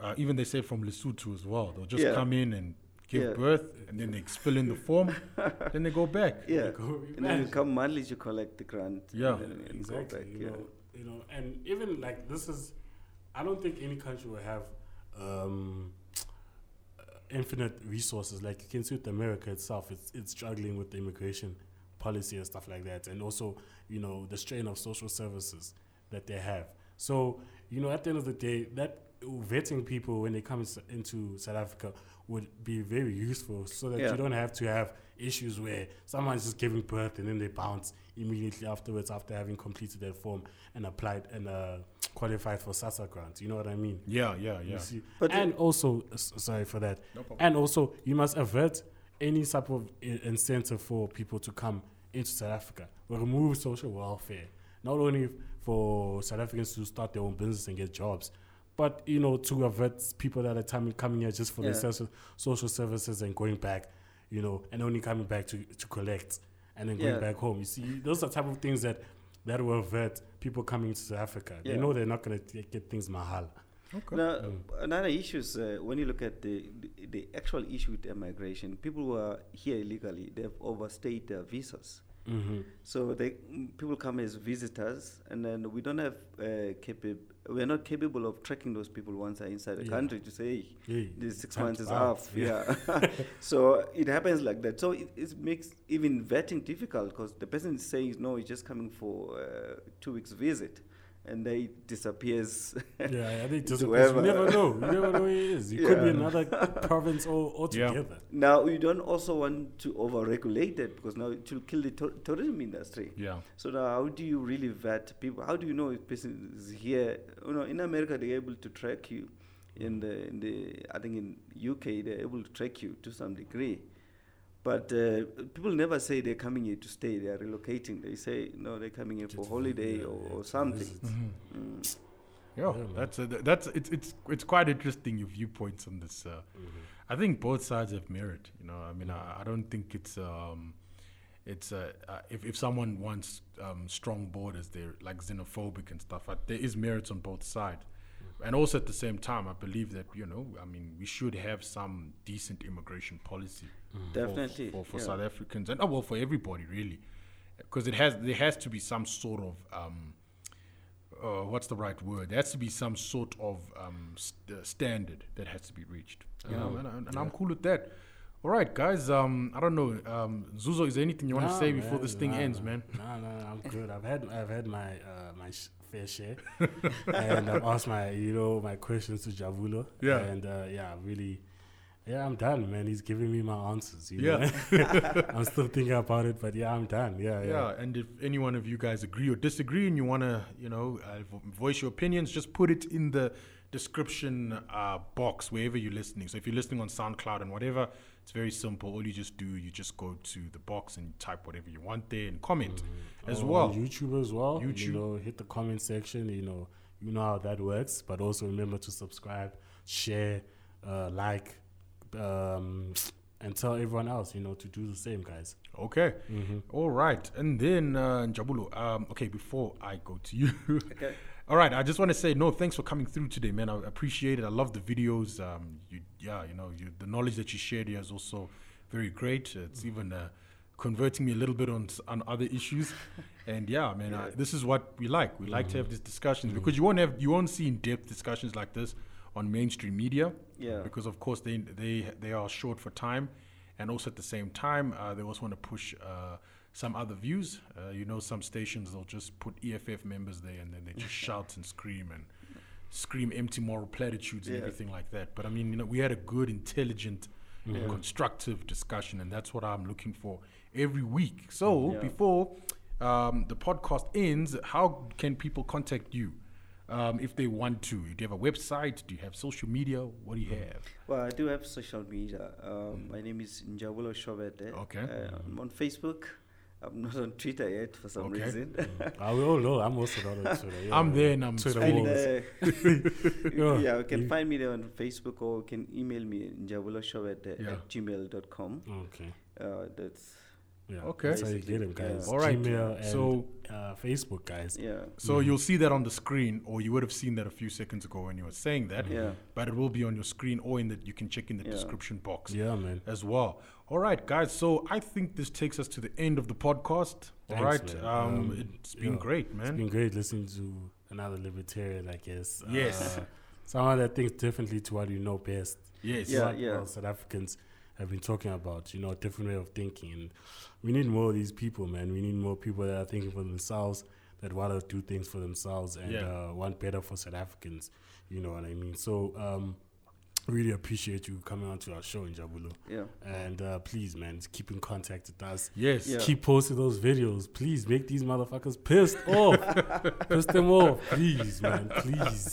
uh, even they say from Lesotho as well, they'll just Yeah. come in and give Yeah. birth and then they fill in the form, (laughs) then they go back. Yeah. Go- And then you come monthly to collect the grant. Yeah. And then and exactly. Go back, you yeah. know, you know, and even like this is, I don't think any country will have um, infinite resources. Like you can see with America itself, it's it's struggling with the immigration policy and stuff like that, and also you know the strain of social services that they have. So you know, at the end of the day, that vetting people when they come into South Africa would be very useful, so that Yeah. you don't have to have issues where someone's just giving birth and then they bounce immediately afterwards after having completed their form and applied and uh, qualified for SASSA grants. You know what I mean? Yeah, yeah, yeah. You see? But and also, s- sorry for that. No problem. And also, you must avert any type of incentive for people to come into South Africa. We remove social welfare, not only for South Africans to start their own business and get jobs, but you know to avert people that are coming coming here just for Yeah. their social, social services and going back, you know, and only coming back to to collect and then going Yeah. back home. You see, those are type of things that that will avert people coming to South Africa. They know they're not going to get things mahal. Okay. Now, Mm. another issue is uh, when you look at the, the the actual issue with immigration, people who are here illegally, they've overstayed their visas. hmm So they people come as visitors, and then we don't have uh, capa- we are not capable of tracking those people once they're inside the Yeah. country to say hey, Yeah, this six months is off. Yeah. (laughs) so it happens like that. So it, it makes even vetting difficult because the person is saying no, he's just coming for uh, two weeks visit, and then they disappears. Yeah, I think to just because wherever. you never know. You never know where he is. He could be another (laughs) province all, altogether. now we don't also want to overregulate it because now it will kill the tour- tourism industry. Yeah. So now, how do you really vet people? How do you know if person is here? You know, in America they're able to track you. In the in the I think in UK they're able to track you to some degree, but uh, people never say they're coming here to stay. They are relocating. They say no, they're coming here for holiday yeah, or, or something. visit. Mhm. Mm. Yeah, that's a, that's it's it's it's quite interesting your viewpoints on this. Uh, Mm-hmm. I think both sides have merit. You know, I mean, I, I don't think it's um, it's uh, uh, if if someone wants um, strong borders, they're like xenophobic and stuff. Uh, there is merits on both sides, and also at the same time, I believe that you know, I mean, we should have some decent immigration policy Mm-hmm. for- for, for yeah. South Africans and oh well for everybody really, because it has there has to be some sort of um, uh, what's the right word? There has to be some sort of um, st- uh, standard that has to be reached. You know, and, I- and I'm cool with that. All right, guys. Um, I don't know. Um, Nzuzo, is there anything you want to Nah, say before this thing nah, ends, nah. man? No, no, no, I'm good. I've had I've had my uh, my sh- fair share, (laughs) and I've asked my you know my questions to Njabulo. Yeah. and uh, yeah, really, yeah, I'm done, man. He's giving me my answers. You Yeah. know? (laughs) I'm still thinking about it, but yeah, I'm done. Yeah, yeah. Yeah, and if any one of you guys agree or disagree, and you want to, you know, uh, voice your opinions, just put it in the description uh, box wherever you're listening. So if you're listening on SoundCloud and whatever, it's very simple. All you just do, you just go to the box and type whatever you want there and comment as Oh, well. on YouTube as well. YouTube. You know, hit the comment section. You know, you know how that works. But also remember to subscribe, share, uh, like, um, and tell everyone else. You know, to do the same, guys. Okay. Mm-hmm. All right. And then, uh, Njabulo, um, okay, before I go to you. Okay. (laughs) All right, I just want to say no. Thanks for coming through today, man. I appreciate it. I love the videos. Um, you, yeah, you know, you, the knowledge that you shared here is also very great. It's even uh, converting me a little bit on on other issues. (laughs) and yeah, man, Yeah. this is what we like. We like to have these discussions because you won't have you won't see in depth discussions like this on mainstream media. Yeah. Because of course they they they are short for time, and also at the same time uh, they also want to push. Uh, some other views, uh, you know, some stations they'll just put EFF members there and then they just (laughs) shout and scream and scream empty moral platitudes and everything like that. But I mean, you know, we had a good, intelligent, and constructive discussion, and that's what I'm looking for every week. So Yeah. before um, the podcast ends, how can people contact you? Um, if they want to, do you have a website? Do you have social media? What do you have? Well, I do have social media. Um, my name is Njabulo Shobede. Okay. Uh, I'm on Facebook. I'm not on Twitter yet for some Okay. reason. (laughs) I we all know. I'm also not on (laughs) Twitter. Yeah, I'm there and I'm Twitter and, uh, (laughs) Yeah. yeah, you can You- find me there on Facebook or you can email me njabuloshobede Yeah. at gmail.com. Okay. Uh, that's, Yeah. Okay. That's how you get him, Yeah. guys. All right. Gmail and So- uh, Facebook, guys. yeah. So you'll see that on the screen, or you would have seen that a few seconds ago when you were saying that. Yeah. But it will be on your screen, or in that you can check in the Yeah. description box Yeah, man. as well. All right, guys. So I think this takes us to the end of the podcast. All Thanks, right. man. Um, Um, it's been yeah. great, It's been great listening to another libertarian, I guess. Yes. Uh, someone that thinks differently to what you know best. yes. Yeah. what what South Africans have been talking about, you know, a different way of thinking. And we need more of these people, man. We need more people that are thinking for themselves, that want to do things for themselves and Yeah. uh, want better for South Africans. You know what I mean? So, um, really appreciate you coming on to our show Njabulo. Yeah. And uh, please, man, keep in contact with us. Yes. Yeah. Keep posting those videos. Please make these motherfuckers pissed off. (laughs) Piss them off, please, man. Please,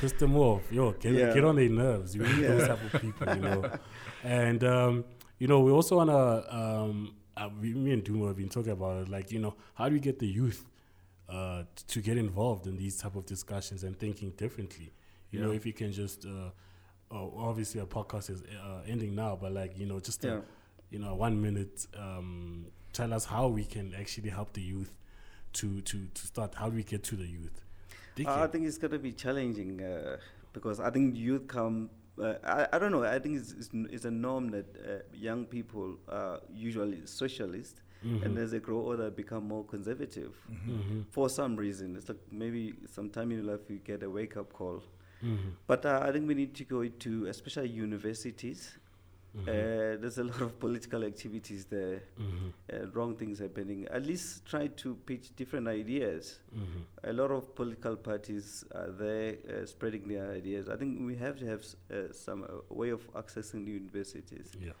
piss them off. Yo, get Yeah. get on their nerves. You need those type of people, you know. And um, you know, we also wanna. Um, uh, we, me and Dumo have been talking about it. Like, you know, how do we get the youth uh, t- to get involved in these type of discussions and thinking differently? You know, if you can just. Uh, oh, obviously, our podcast is uh, ending now, but like you know, just a, you know, one minute, um, tell us how we can actually help the youth to to to start. How do we get to the youth? Dicky. I think it's going to be challenging uh, because I think youth come. Uh, I, I don't know. I think it's, it's, it's a norm that uh, young people are usually socialist, Mm-hmm. and as they grow older, become more conservative Mhm. for some reason. It's like maybe sometime in your life you get a wake up call. Mhm. But uh, I think we need to go to especially universities. Mhm. Uh, there's a lot of political activities there, Mhm. uh, wrong things happening. At least try to pitch different ideas Mhm. a lot of political parties are there uh, spreading their ideas. I think we have to have s- uh, some uh, way of accessing the universities Yeah.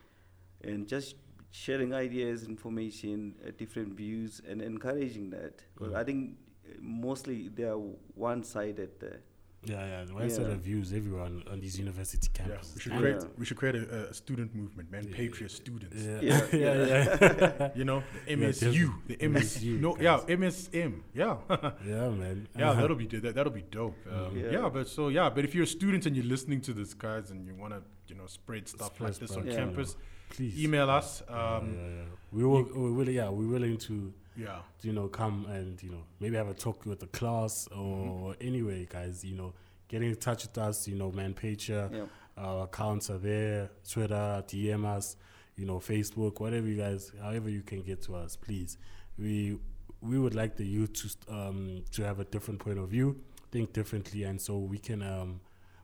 and just sharing ideas, information, uh, different views, and encouraging that. Because Mm. I think mostly they are one-sided there. Yeah, yeah. The mindset Yeah. of views everyone on these university Yeah, campuses. we should Yeah. create we should create a, a student movement, man. Yeah. Patriot students. Yeah, Yeah, (laughs) yeah, yeah. (laughs) You know, the Yeah, MSU, the MS, MSU, no, guys. yeah, MSM, yeah, (laughs) yeah, man. yeah, Uh-huh. that'll be that, that'll be dope. Um, Yeah. yeah. but so yeah, but if you're a student and you're listening to this, guys, and you want to, you know, spread stuff Spread like this on yeah. campus, Please email us. Yeah, Um, yeah, yeah. We will. We will. Yeah, we're willing to yeah, you know, come and, you know, maybe have a talk with the class or anyway, guys, you know, get in touch with us, you know, man, page, Yeah. our accounts are there, Twitter, DM us, you know, Facebook, whatever you guys, however you can get to us, please. We we would like the youth to st- um to have a different point of view, think differently, and so we can um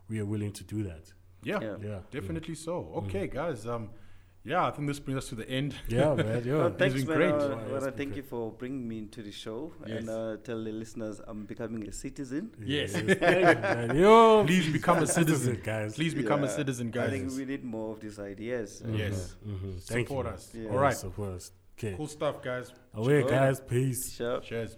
we are willing to do that. yeah, Yeah. Yeah, definitely so. Okay, guys. Um, yeah, I think this brings us to the end. (laughs) Yeah, man. Yeah, (laughs) Well, thanks, been great. Uh, Yeah, well, it's thank you for bringing me into the show Yes. and uh, tell the listeners I'm becoming a citizen. Yes. Thank you, (laughs) man. Yo, Please become a citizen, guys. Please become a citizen, guys. I think we need more of these ideas. Mhm, Yes. mhm. Thank Support you. us. Yeah. All right. Support us. Okay. Cool stuff, guys. Away, guys. Peace. Sure. Cheers.